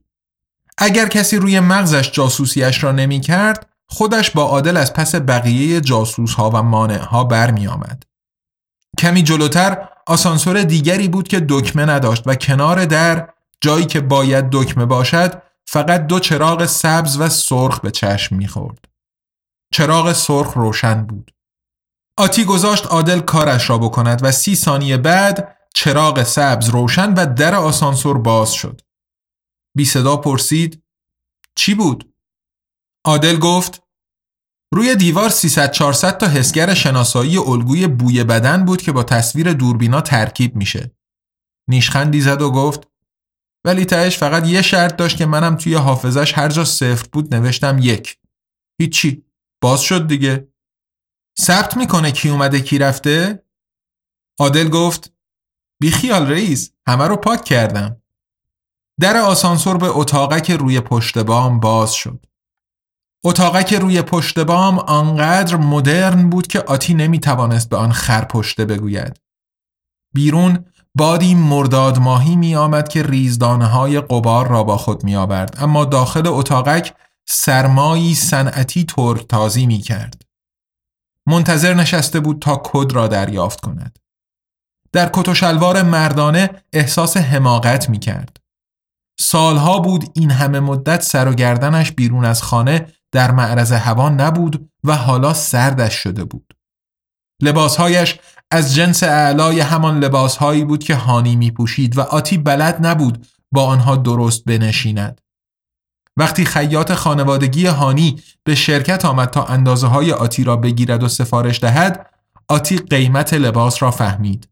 Speaker 1: اگر کسی روی مغزش جاسوسیش را نمی کرد خودش با عادل از پس بقیه جاسوس ها و مانع ها برمی آمد. کمی جلوتر آسانسور دیگری بود که دکمه نداشت و کنار در جایی که باید دکمه باشد فقط دو چراغ سبز و سرخ به چشم می‌خورد. چراغ سرخ روشن بود. آتی گذاشت عادل کارش را بکند و سی ثانیه بعد چراغ سبز روشن و در آسانسور باز شد. بی صدا پرسید چی بود؟ عادل گفت روی دیوار 300 400 تا حسگر شناسایی الگوی بوی بدن بود که با تصویر دوربینا ترکیب میشه. نیشخندی زد و گفت ولی تهش فقط یه شرط داشت که منم توی حافظش هر جا صفر بود نوشتم یک. هیچی. باز شد دیگه. ثبت می‌کنه کی اومده کی رفته؟ عادل گفت بیخیال رئیس همه رو پاک کردم. در آسانسور به اتاقک روی پشت بام باز شد. اتاقک روی پشت بام آنقدر مدرن بود که آتی نمی توانست به آن خرپشته بگوید. بیرون بادی مرداد ماهی می آمد که ریزدانه های قبار را با خود می آورد اما داخل اتاقک سرمایی صنعتی ترک تازی می کرد. منتظر نشسته بود تا کد را دریافت کند. در کت و شلوار مردانه احساس حماقت می کرد. سالها بود این همه مدت سر و گردنش بیرون از خانه در معرض هوا نبود و حالا سردش شده بود. لباسهایش از جنس اعلای همان لباسهایی بود که هانی می پوشید و آتی بلد نبود با آنها درست بنشیند. وقتی خیاط خانوادگی هانی به شرکت آمد تا اندازه های آتی را بگیرد و سفارش دهد آتی قیمت لباس را فهمید.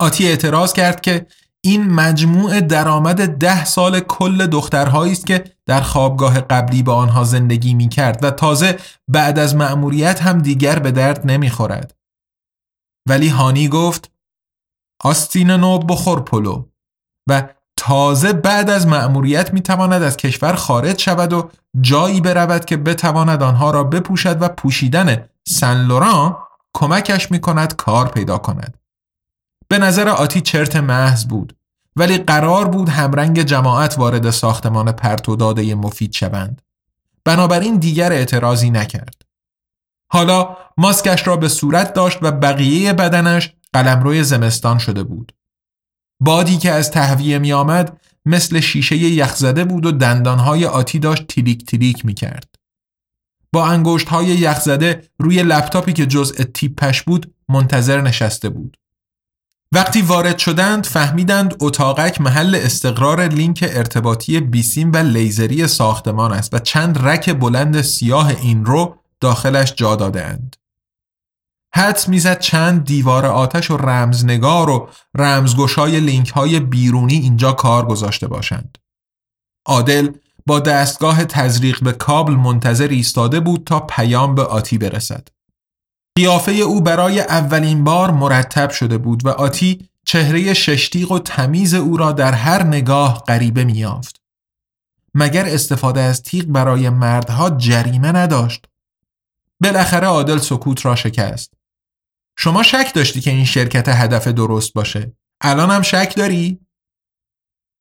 Speaker 1: آتی اعتراض کرد که این مجموع درآمد ده سال کل دخترهایی است که در خوابگاه قبلی با آنها زندگی می کرد و تازه بعد از مأموریت هم دیگر به درد نمی خورد. ولی هانی گفت آستین نو بخور پلو و تازه بعد از مأموریت می تواند از کشور خارج شود و جایی برود که بتواند آنها را بپوشد و پوشیدن سن لوران کمکش می کند کار پیدا کند. به نظر آتی چرت محض بود ولی قرار بود همرنگ جماعت وارد ساختمان پرت و داده مفید شوند. بنابراین دیگر اعتراضی نکرد. حالا ماسکش را به صورت داشت و بقیه بدنش قلمروی زمستان شده بود. بادی که از تهویه می آمد مثل شیشه یخزده بود و دندانهای آتی داشت تیلیک تیلیک می کرد. با انگشت های یخزده روی لپتاپی که جزء تیپش بود منتظر نشسته بود. وقتی وارد شدند فهمیدند اتاقک محل استقرار لینک ارتباطی بیسیم و لیزری ساختمان است و چند رک بلند سیاه این رو داخلش جا دادهاند. حدس می‌زد چند دیوار آتش و رمزنگار و رمزگشای لینک های بیرونی اینجا کار گذاشته باشند. عادل با دستگاه تزریق به کابل منتظر ایستاده بود تا پیام به آتی برسد. قیافه او برای اولین بار مرتب شده بود و آتی چهره ششتیق و تمیز او را در هر نگاه غریبه میافت. مگر استفاده از تیغ برای مردها جریمه نداشت؟ بالاخره عادل سکوت را شکست. شما شک داشتی که این شرکت هدف درست باشه. الان هم شک داری؟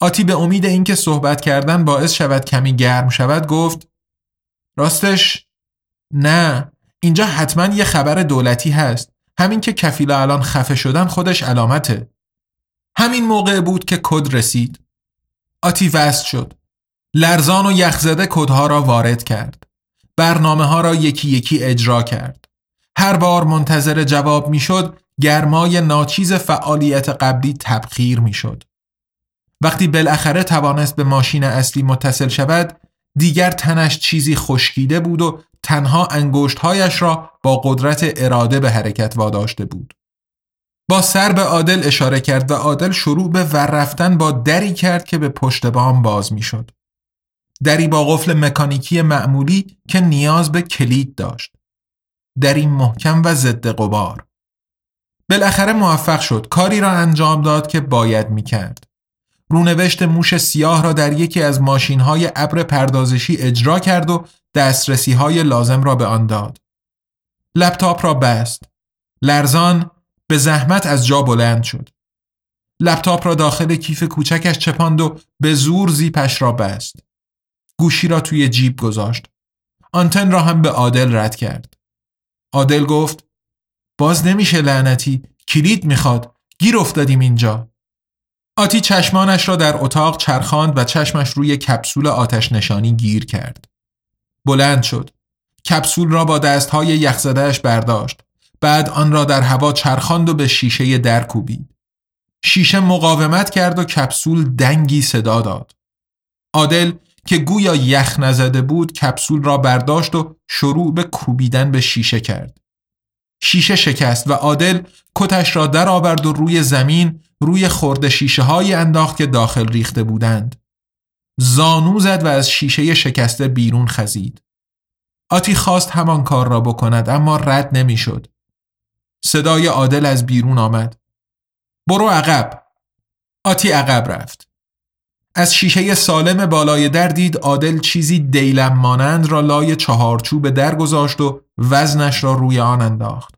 Speaker 1: آتی به امید اینکه صحبت کردن باعث شود کمی گرم شود گفت راستش نه اینجا حتما یه خبر دولتی هست. همین که کفیلا الان خفه شدن خودش علامته. همین موقع بود که کد رسید. آتی وست شد. لرزان و یخزده کدها را وارد کرد. برنامه ها را یکی یکی اجرا کرد. هر بار منتظر جواب می‌شد گرمای ناچیز فعالیت قبلی تبخیر می‌شد. وقتی بالاخره توانست به ماشین اصلی متصل شود دیگر تنش چیزی خشکیده بود و تنها انگشتهایش را با قدرت اراده به حرکت واداشته بود. با سر به عادل اشاره کرد و عادل شروع به ور رفتن با دری کرد که به پشت بام باز می‌شد. دری با قفل مکانیکی معمولی که نیاز به کلید داشت. دری محکم و ضد قبار. بالاخره موفق شد کاری را انجام داد که باید می کرد. رونوشت موش سیاه را در یکی از ماشین های ابر پردازشی اجرا کرد و دسترسی های لازم را به آن داد. لپتاپ را بست. لرزان به زحمت از جا بلند شد. لپتاپ را داخل کیف کوچکش چپاند و به زور زیپش را بست. گوشی را توی جیب گذاشت. آنتن را هم به عادل رد کرد. عادل گفت باز نمیشه لعنتی کلید می‌خواد گیر افتادیم اینجا آتی چشمانش را در اتاق چرخاند و چشمش روی کپسول آتش نشانی گیر کرد. بلند شد. کپسول را با دستهای یخزدهش برداشت. بعد آن را در هوا چرخاند و به شیشه در کوبید. شیشه مقاومت کرد و کپسول دنگی صدا داد. عادل که گویا یخ نزده بود کپسول را برداشت و شروع به کوبیدن به شیشه کرد. شیشه شکست و عادل کتش را درآورد و روی زمین روی خورده شیشه های انداخت که داخل ریخته بودند. زانو زد و از شیشه شکسته بیرون خزید. آتی خواست همان کار را بکند اما رد نمی‌شد. صدای عادل از بیرون آمد. برو عقب. آتی عقب رفت. از شیشه سالم بالای در دید عادل چیزی دیلم مانند را لای چهارچوب در گذاشت و وزنش را روی آن انداخت.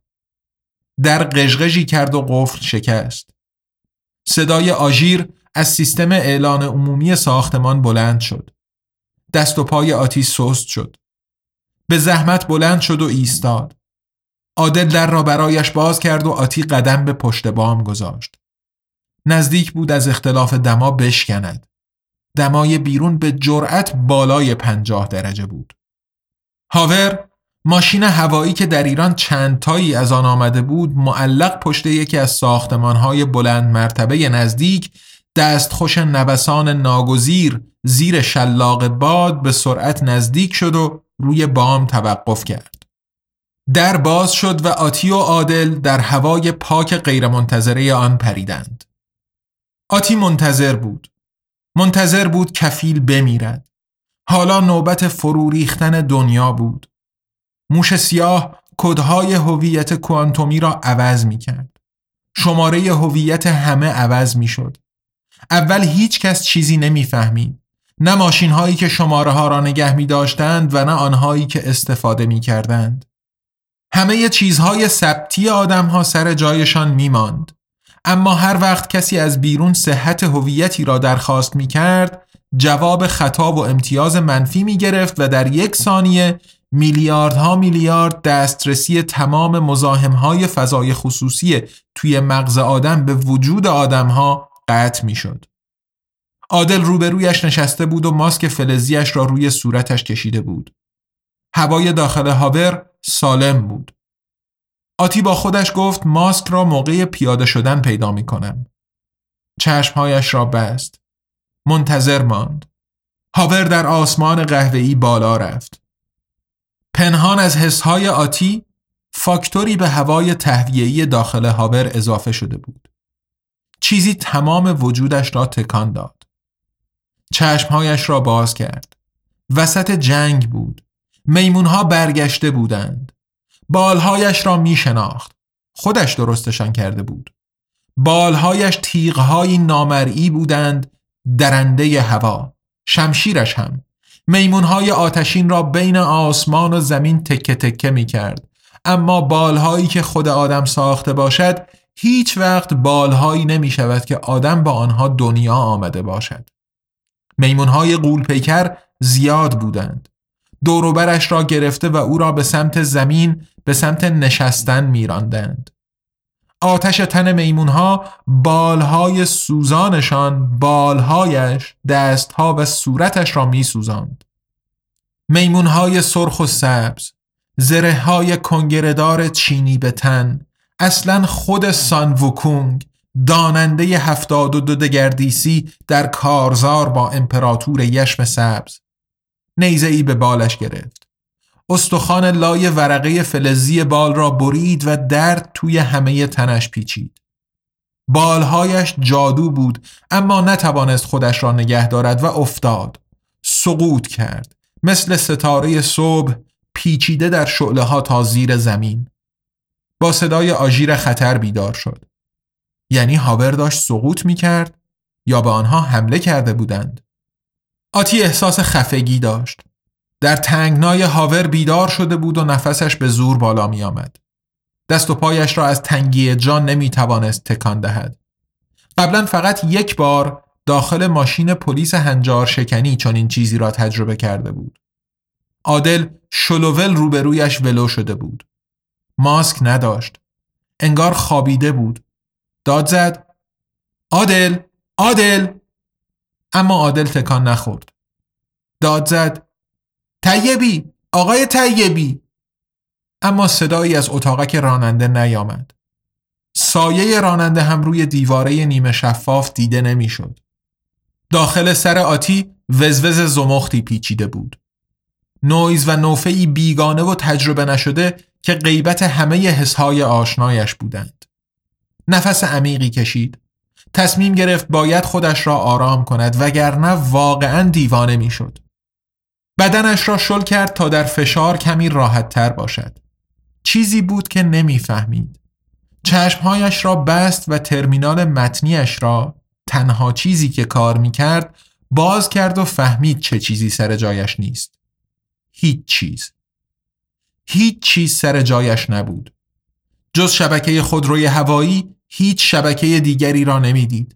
Speaker 1: در قژقژی کرد و قفل شکست. صدای آژیر از سیستم اعلان عمومی ساختمان بلند شد. دست و پای آتی سست شد. به زحمت بلند شد و ایستاد. عادل در را برایش باز کرد و آتی قدم به پشت بام گذاشت. نزدیک بود از اختلاف دما بشکند. دمای بیرون به جرأت بالای پنجاه درجه بود. هاور ماشین هوایی که در ایران چند تایی از آن آمده بود معلق پشت یکی از ساختمانهای بلند مرتبه نزدیک دستخوش نوسان ناگزیر زیر شلاق باد به سرعت نزدیک شد و روی بام توقف کرد. در باز شد و آتی و عادل در هوای پاک غیرمنتظره آن پریدند. آتی منتظر بود. منتظر بود کفیل بمیرد. حالا نوبت فرو ریختن دنیا بود. موش سیاه کدهای هویت کوانتومی را عوض می کرد شماره هویت همه عوض می شد اول هیچ کس چیزی نمی‌فهمید نه ماشین هایی که شماره ها را نگه می داشتند و نه آنهایی که استفاده می کردند. همه چیزهای ثبتی آدم ها سر جایشان می ماند. اما هر وقت کسی از بیرون صحت هویتی را درخواست می کرد جواب خطا و امتیاز منفی می گرفت و در یک ثانیه میلیاردها میلیارد دسترسی تمام مزاحمهای فضای خصوصی توی مغز آدم به وجود آدمها قطع می شد. عادل روبرویش نشسته بود و ماسک فلزیش را روی صورتش کشیده بود. هوای داخل هاور سالم بود. آتی با خودش گفت ماسک را موقع پیاده شدن پیدا می کنم. چشمهایش را بست. منتظر ماند. هاور در آسمان قهوه‌ای بالا رفت. پنهان از حسهای آتی فاکتوری به هوای تهویه‌ای داخل هاور اضافه شده بود. چیزی تمام وجودش را تکان داد. چشمهایش را باز کرد. وسط جنگ بود. میمونها برگشته بودند. بالهایش را می شناخت. خودش درستشان کرده بود. بالهایش تیغهایی نامرئی بودند درنده هوا. شمشیرش هم. میمونهای آتشین را بین آسمان و زمین تکه تکه می کرد. اما بالهایی که خود آدم ساخته باشد هیچ وقت بالهایی نمی شود که آدم با آنها دنیا آمده باشد. میمونهای قولپیکر زیاد بودند. دوروبرش را گرفته و او را به سمت زمین به سمت نشستن میراندند. آتش تن میمونها بالهای سوزانشان بالهایش دستها و صورتش را میسوزاند. میمونهای سرخ و سبز زره های کنگردار چینی به تن اصلا خود سان وکونگ داننده هفتاد و دو دگردیسی در کارزار با امپراتور یشم سبز نیزه ای به بالش گرفت. استخوان لای ورقه فلزی بال را برید و درد توی همه تنش پیچید. بالهایش جادو بود اما نتوانست خودش را نگه دارد و افتاد. سقوط کرد. مثل ستاره صبح پیچیده در شعله ها تا زیر زمین. با صدای آژیر خطر بیدار شد یعنی هاور داشت سقوط می کرد یا به آنها حمله کرده بودند آتی احساس خفگی داشت در تنگنای هاور بیدار شده بود و نفسش به زور بالا می آمد. دست و پایش را از تنگی جان نمی توانست تکان دهد. قبلا فقط یک بار داخل ماشین پلیس هنجار شکنی چون این چیزی را تجربه کرده بود. عادل شلوول روبرویش ولو شده بود. ماسک نداشت. انگار خوابیده بود. داد زد. عادل! عادل! اما عادل تکان نخورد. داد زد. طیبی! آقای طیبی! اما صدایی از اتاقک راننده نیامد. سایه راننده هم روی دیواره نیمه شفاف دیده نمی‌شد. داخل سر آتی وزوز زمختی پیچیده بود. نویز و نوفهی بیگانه و تجربه نشده که غیبت همه حسهای آشنایش بودند. نفس عمیقی کشید. تصمیم گرفت باید خودش را آرام کند وگرنه واقعا دیوانه می‌شد. بدنش را شل کرد تا در فشار کمی راحت تر باشد. چیزی بود که نمی‌فهمید. چشمهایش را بست و ترمینال متنیش را تنها چیزی که کار می‌کرد باز کرد و فهمید چه چیزی سر جایش نیست. هیچ چیز. هیچ چیز سر جایش نبود. جز شبکه خودروی هوایی هیچ شبکه دیگری را نمی‌دید.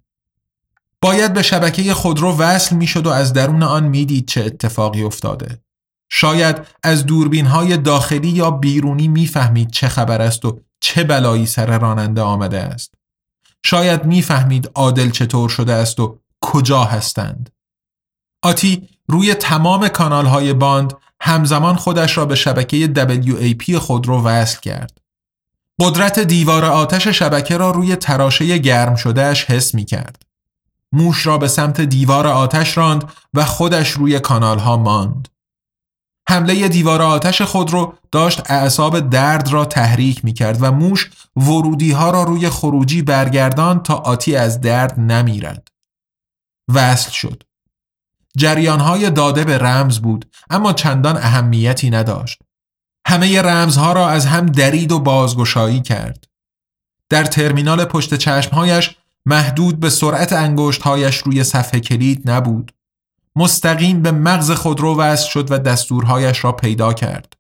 Speaker 1: باید به شبکه خودرو وصل می‌شد و از درون آن می‌دید چه اتفاقی افتاده. شاید از دوربین های داخلی یا بیرونی می‌فهمید چه خبر است و چه بلایی سر راننده آمده است. شاید می‌فهمید عادل چطور شده است و کجا هستند. آتی روی تمام کانال های باند همزمان خودش را به شبکه WAP خودرو وصل کرد. قدرت دیوار آتش شبکه را روی تراشه گرم شدهش حس می کرد. موش را به سمت دیوار آتش راند و خودش روی کانال ها ماند. حمله دیوار آتش خود رو داشت اعصاب درد را تحریک می کرد و موش ورودی ها را روی خروجی برگردان تا آتی از درد نمیرد. وصل شد. جریان های داده به رمز بود اما چندان اهمیتی نداشت. همه رمزها را از هم درید و بازگشایی کرد. در ترمینال پشت چشمهایش محدود به سرعت انگشتهایش روی صفحه کلید نبود. مستقیم به مغز خودرو وصل شد و دستورهایش را پیدا کرد.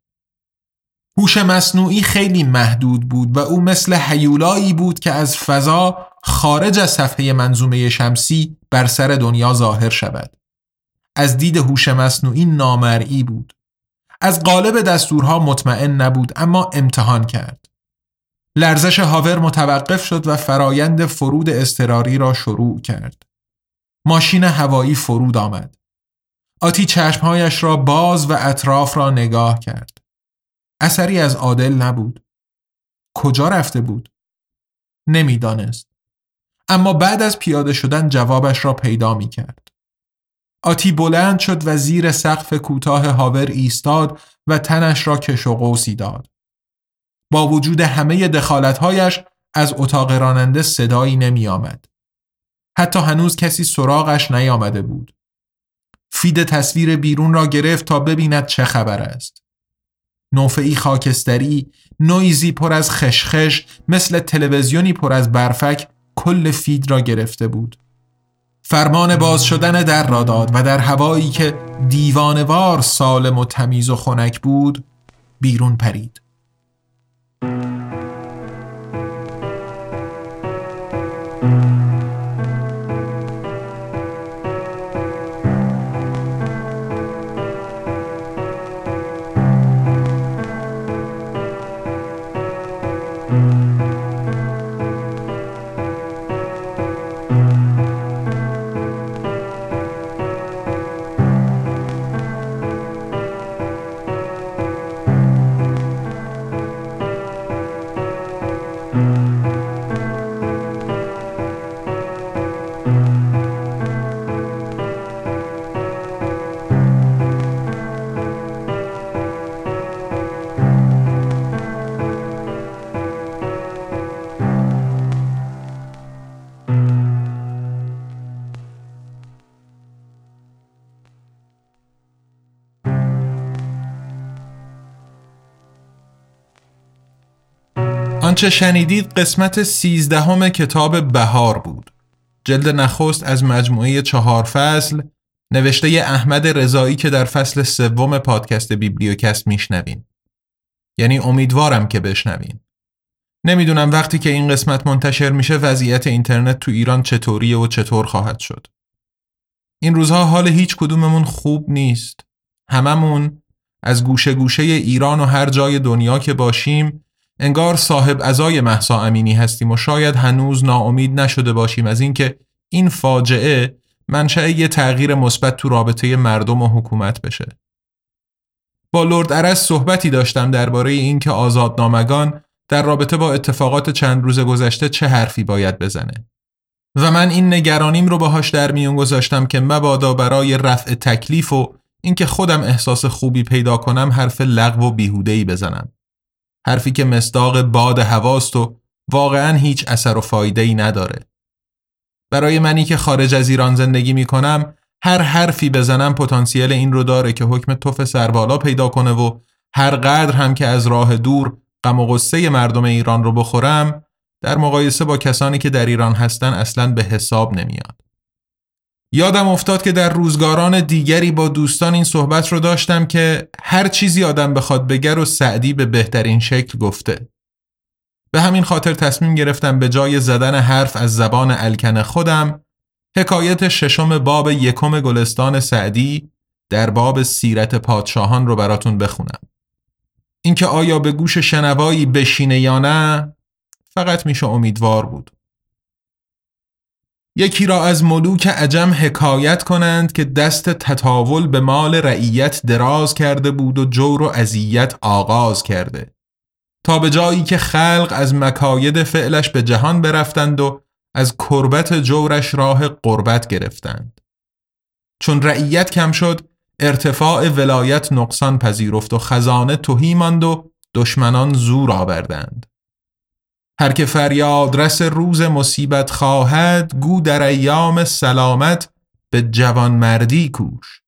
Speaker 1: هوش مصنوعی خیلی محدود بود و او مثل حیولایی بود که از فضا خارج از صفحه منظومه شمسی بر سر دنیا ظاهر شود. از دید هوش مصنوعی نامرئی بود. از قالب دستورها مطمئن نبود اما امتحان کرد. لرزش هاور متوقف شد و فرایند فرود استراری را شروع کرد. ماشین هوایی فرود آمد. آتی چشمهایش را باز و اطراف را نگاه کرد. اثری از عادل نبود. کجا رفته بود؟ نمی‌دانست. اما بعد از پیاده شدن جوابش را پیدا می کرد. آتی بلند شد و زیر سقف کوتاه هاور ایستاد و تنش را کش و قوسی داد. با وجود همه دخالتهایش از اتاق راننده صدایی نمی آمد. حتی هنوز کسی سراغش نیامده بود. feed تصویر بیرون را گرفت تا ببیند چه خبر است. نوفه‌ای خاکستری، نویزی پر از خشخش مثل تلویزیونی پر از برفک کل feed را گرفته بود. فرمان باز شدن در را داد و در هوایی که دیوانه‌وار سالم و تمیز و خنک بود بیرون پرید. آنچه شنیدید قسمت سیزدهم کتاب بهار بود. جلد نخست از مجموعه چهار فصل نوشته احمد رضایی که در فصل سوم پادکست بیبلیوکست میشنوین. یعنی امیدوارم که بشنوین. نمی‌دونم وقتی که این قسمت منتشر میشه وضعیت اینترنت تو ایران چطوریه و چطور خواهد شد. این روزها حال هیچ کدوممون خوب نیست. هممون از گوشه گوشه ایران و هر جای دنیا که باشیم انگار صاحب ازای محسا امینی هستیم و شاید هنوز ناامید نشده باشیم از اینکه این فاجعه منشأ یه تغییر مثبت تو رابطه مردم و حکومت بشه. با لرد عرس صحبتی داشتم درباره اینکه آزادنامگان در رابطه با اتفاقات چند روز گذشته چه حرفی باید بزنه. و من این نگرانیم رو باهاش در میون گذاشتم که مبادا برای رفع تکلیف و اینکه خودم احساس خوبی پیدا کنم حرف لغو و بیهوده‌ای بزنم. حرفی که مصداق باد هواست و واقعا هیچ اثر و فایده ای نداره. برای منی که خارج از ایران زندگی می کنم هر حرفی بزنم پتانسیل این رو داره که حکم توف سربالا پیدا کنه و هر قدر هم که از راه دور غم و غصه مردم ایران رو بخورم در مقایسه با کسانی که در ایران هستن اصلا به حساب نمیاد. یادم افتاد که در روزگاران دیگری با دوستان این صحبت رو داشتم که هر چیزی آدم بخواد بگر و سعدی به بهترین شکل گفته. به همین خاطر تصمیم گرفتم به جای زدن حرف از زبان الکن خودم حکایت ششم باب یکم گلستان سعدی در باب سیرت پادشاهان رو براتون بخونم. اینکه آیا به گوش شنوایی بشینه یا نه فقط میشه امیدوار بود. یکی را از ملوک عجم حکایت کنند که دست تطاول به مال رعیت دراز کرده بود و جور و اذیت آغاز کرده. تا به جایی که خلق از مکاید فعلش به جهان برفتند و از کربت جورش راه قربت گرفتند. چون رعیت کم شد ارتفاع ولایت نقصان پذیرفت و خزانه توهی ماند و دشمنان زور آوردند. هر که فریاد رس روز مصیبت خواهد گو در ایام سلامت به جوان مردی کوش.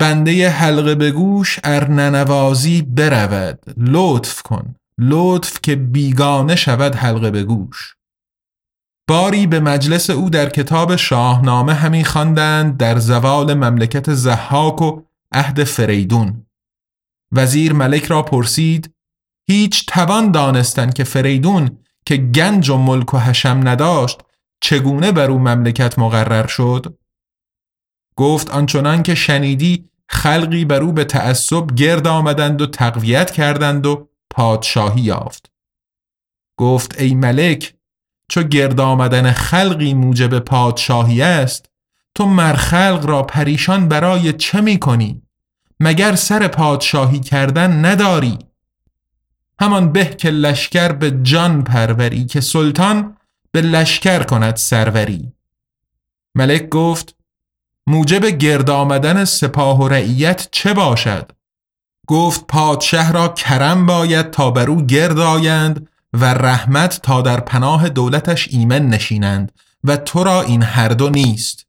Speaker 1: بنده حلقه به گوش ار ننوازی برود. لطف کن. لطف که بیگانه شود حلقه به گوش. باری به مجلس او در کتاب شاهنامه همین خواندند در زوال مملکت زحاک و عهد فریدون. وزیر ملک را پرسید هیچ توان دانستن که فریدون که گنج و ملک و حشم نداشت چگونه بر او مملکت مقرر شد گفت آنچنان که شنیدی خلقی بر او به تعصب گرد آمدند و تقویت کردند و پادشاهی یافت گفت ای ملک چو گرد آمدن خلقی موجب پادشاهی است تو مرخلق را پریشان برای چه می کنی؟ مگر سر پادشاهی کردن نداری؟ همان به که لشکر به جان پروری که سلطان به لشکر کند سروری. ملک گفت موجب گرد آمدن سپاه و رعیت چه باشد؟ گفت پادشه را کرم باید تا بر او گرد آیند و رحمت تا در پناه دولتش ایمن نشینند و تو را این هر دو نیست.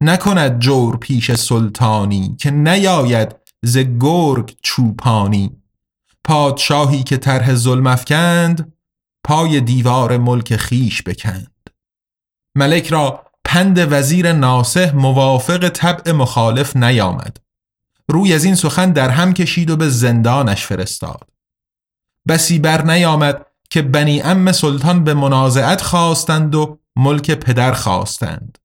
Speaker 1: نکند جور پیش سلطانی که نیاید ز گرگ چوپانی. پادشاهی که طرح ظلم افکند پای دیوار ملک خیش بکند. ملک را پند وزیر ناسه موافق طبع مخالف نیامد. روی از این سخن در هم کشید و به زندانش فرستاد. بسی بر نیامد که بنی ام سلطان به منازعت خواستند و ملک پدر خواستند.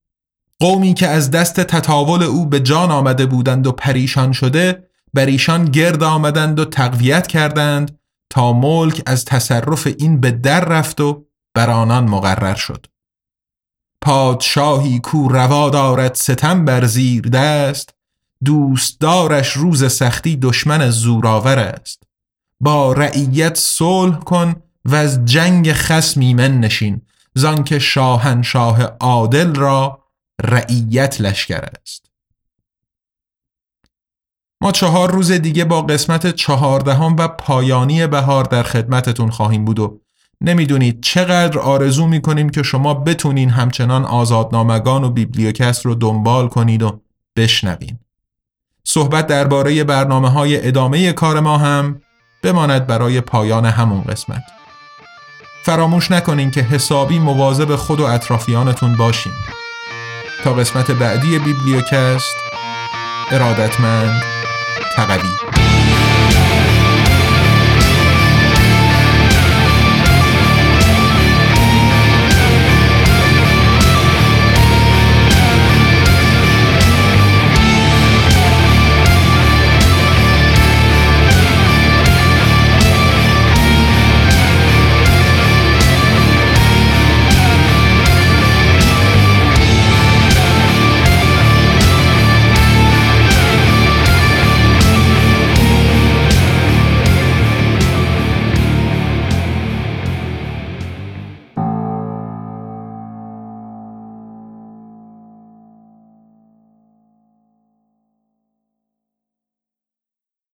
Speaker 1: قومی که از دست تطاول او به جان آمده بودند و پریشان شده بر ایشان گرد آمدند و تقویت کردند تا ملک از تصرف این به در رفت و بر آنان مقرر شد. پادشاهی کو روا دارد ستم بر زیر دست دوستدارش روز سختی دشمن زورآور است. با رعیت صلح کن و از جنگ خسم ایمن نشین زانکه شاهنشاه عادل را رعیت لشکر است. ما چهار روز دیگه با قسمت چهاردهم و پایانی بهار در خدمتتون خواهیم بود و نمی‌دونید چقدر آرزو می‌کنیم که شما بتونین همچنان آزادنامگان و بیبلیوکست رو دنبال کنید و بشنوین. صحبت درباره برنامه های ادامه کار ما هم بماند برای پایان همون قسمت. فراموش نکنین که حسابی مواظب خود و اطرافیانتون باشین. تا قسمت بعدی بیبلیوکست ارادتمند تقوی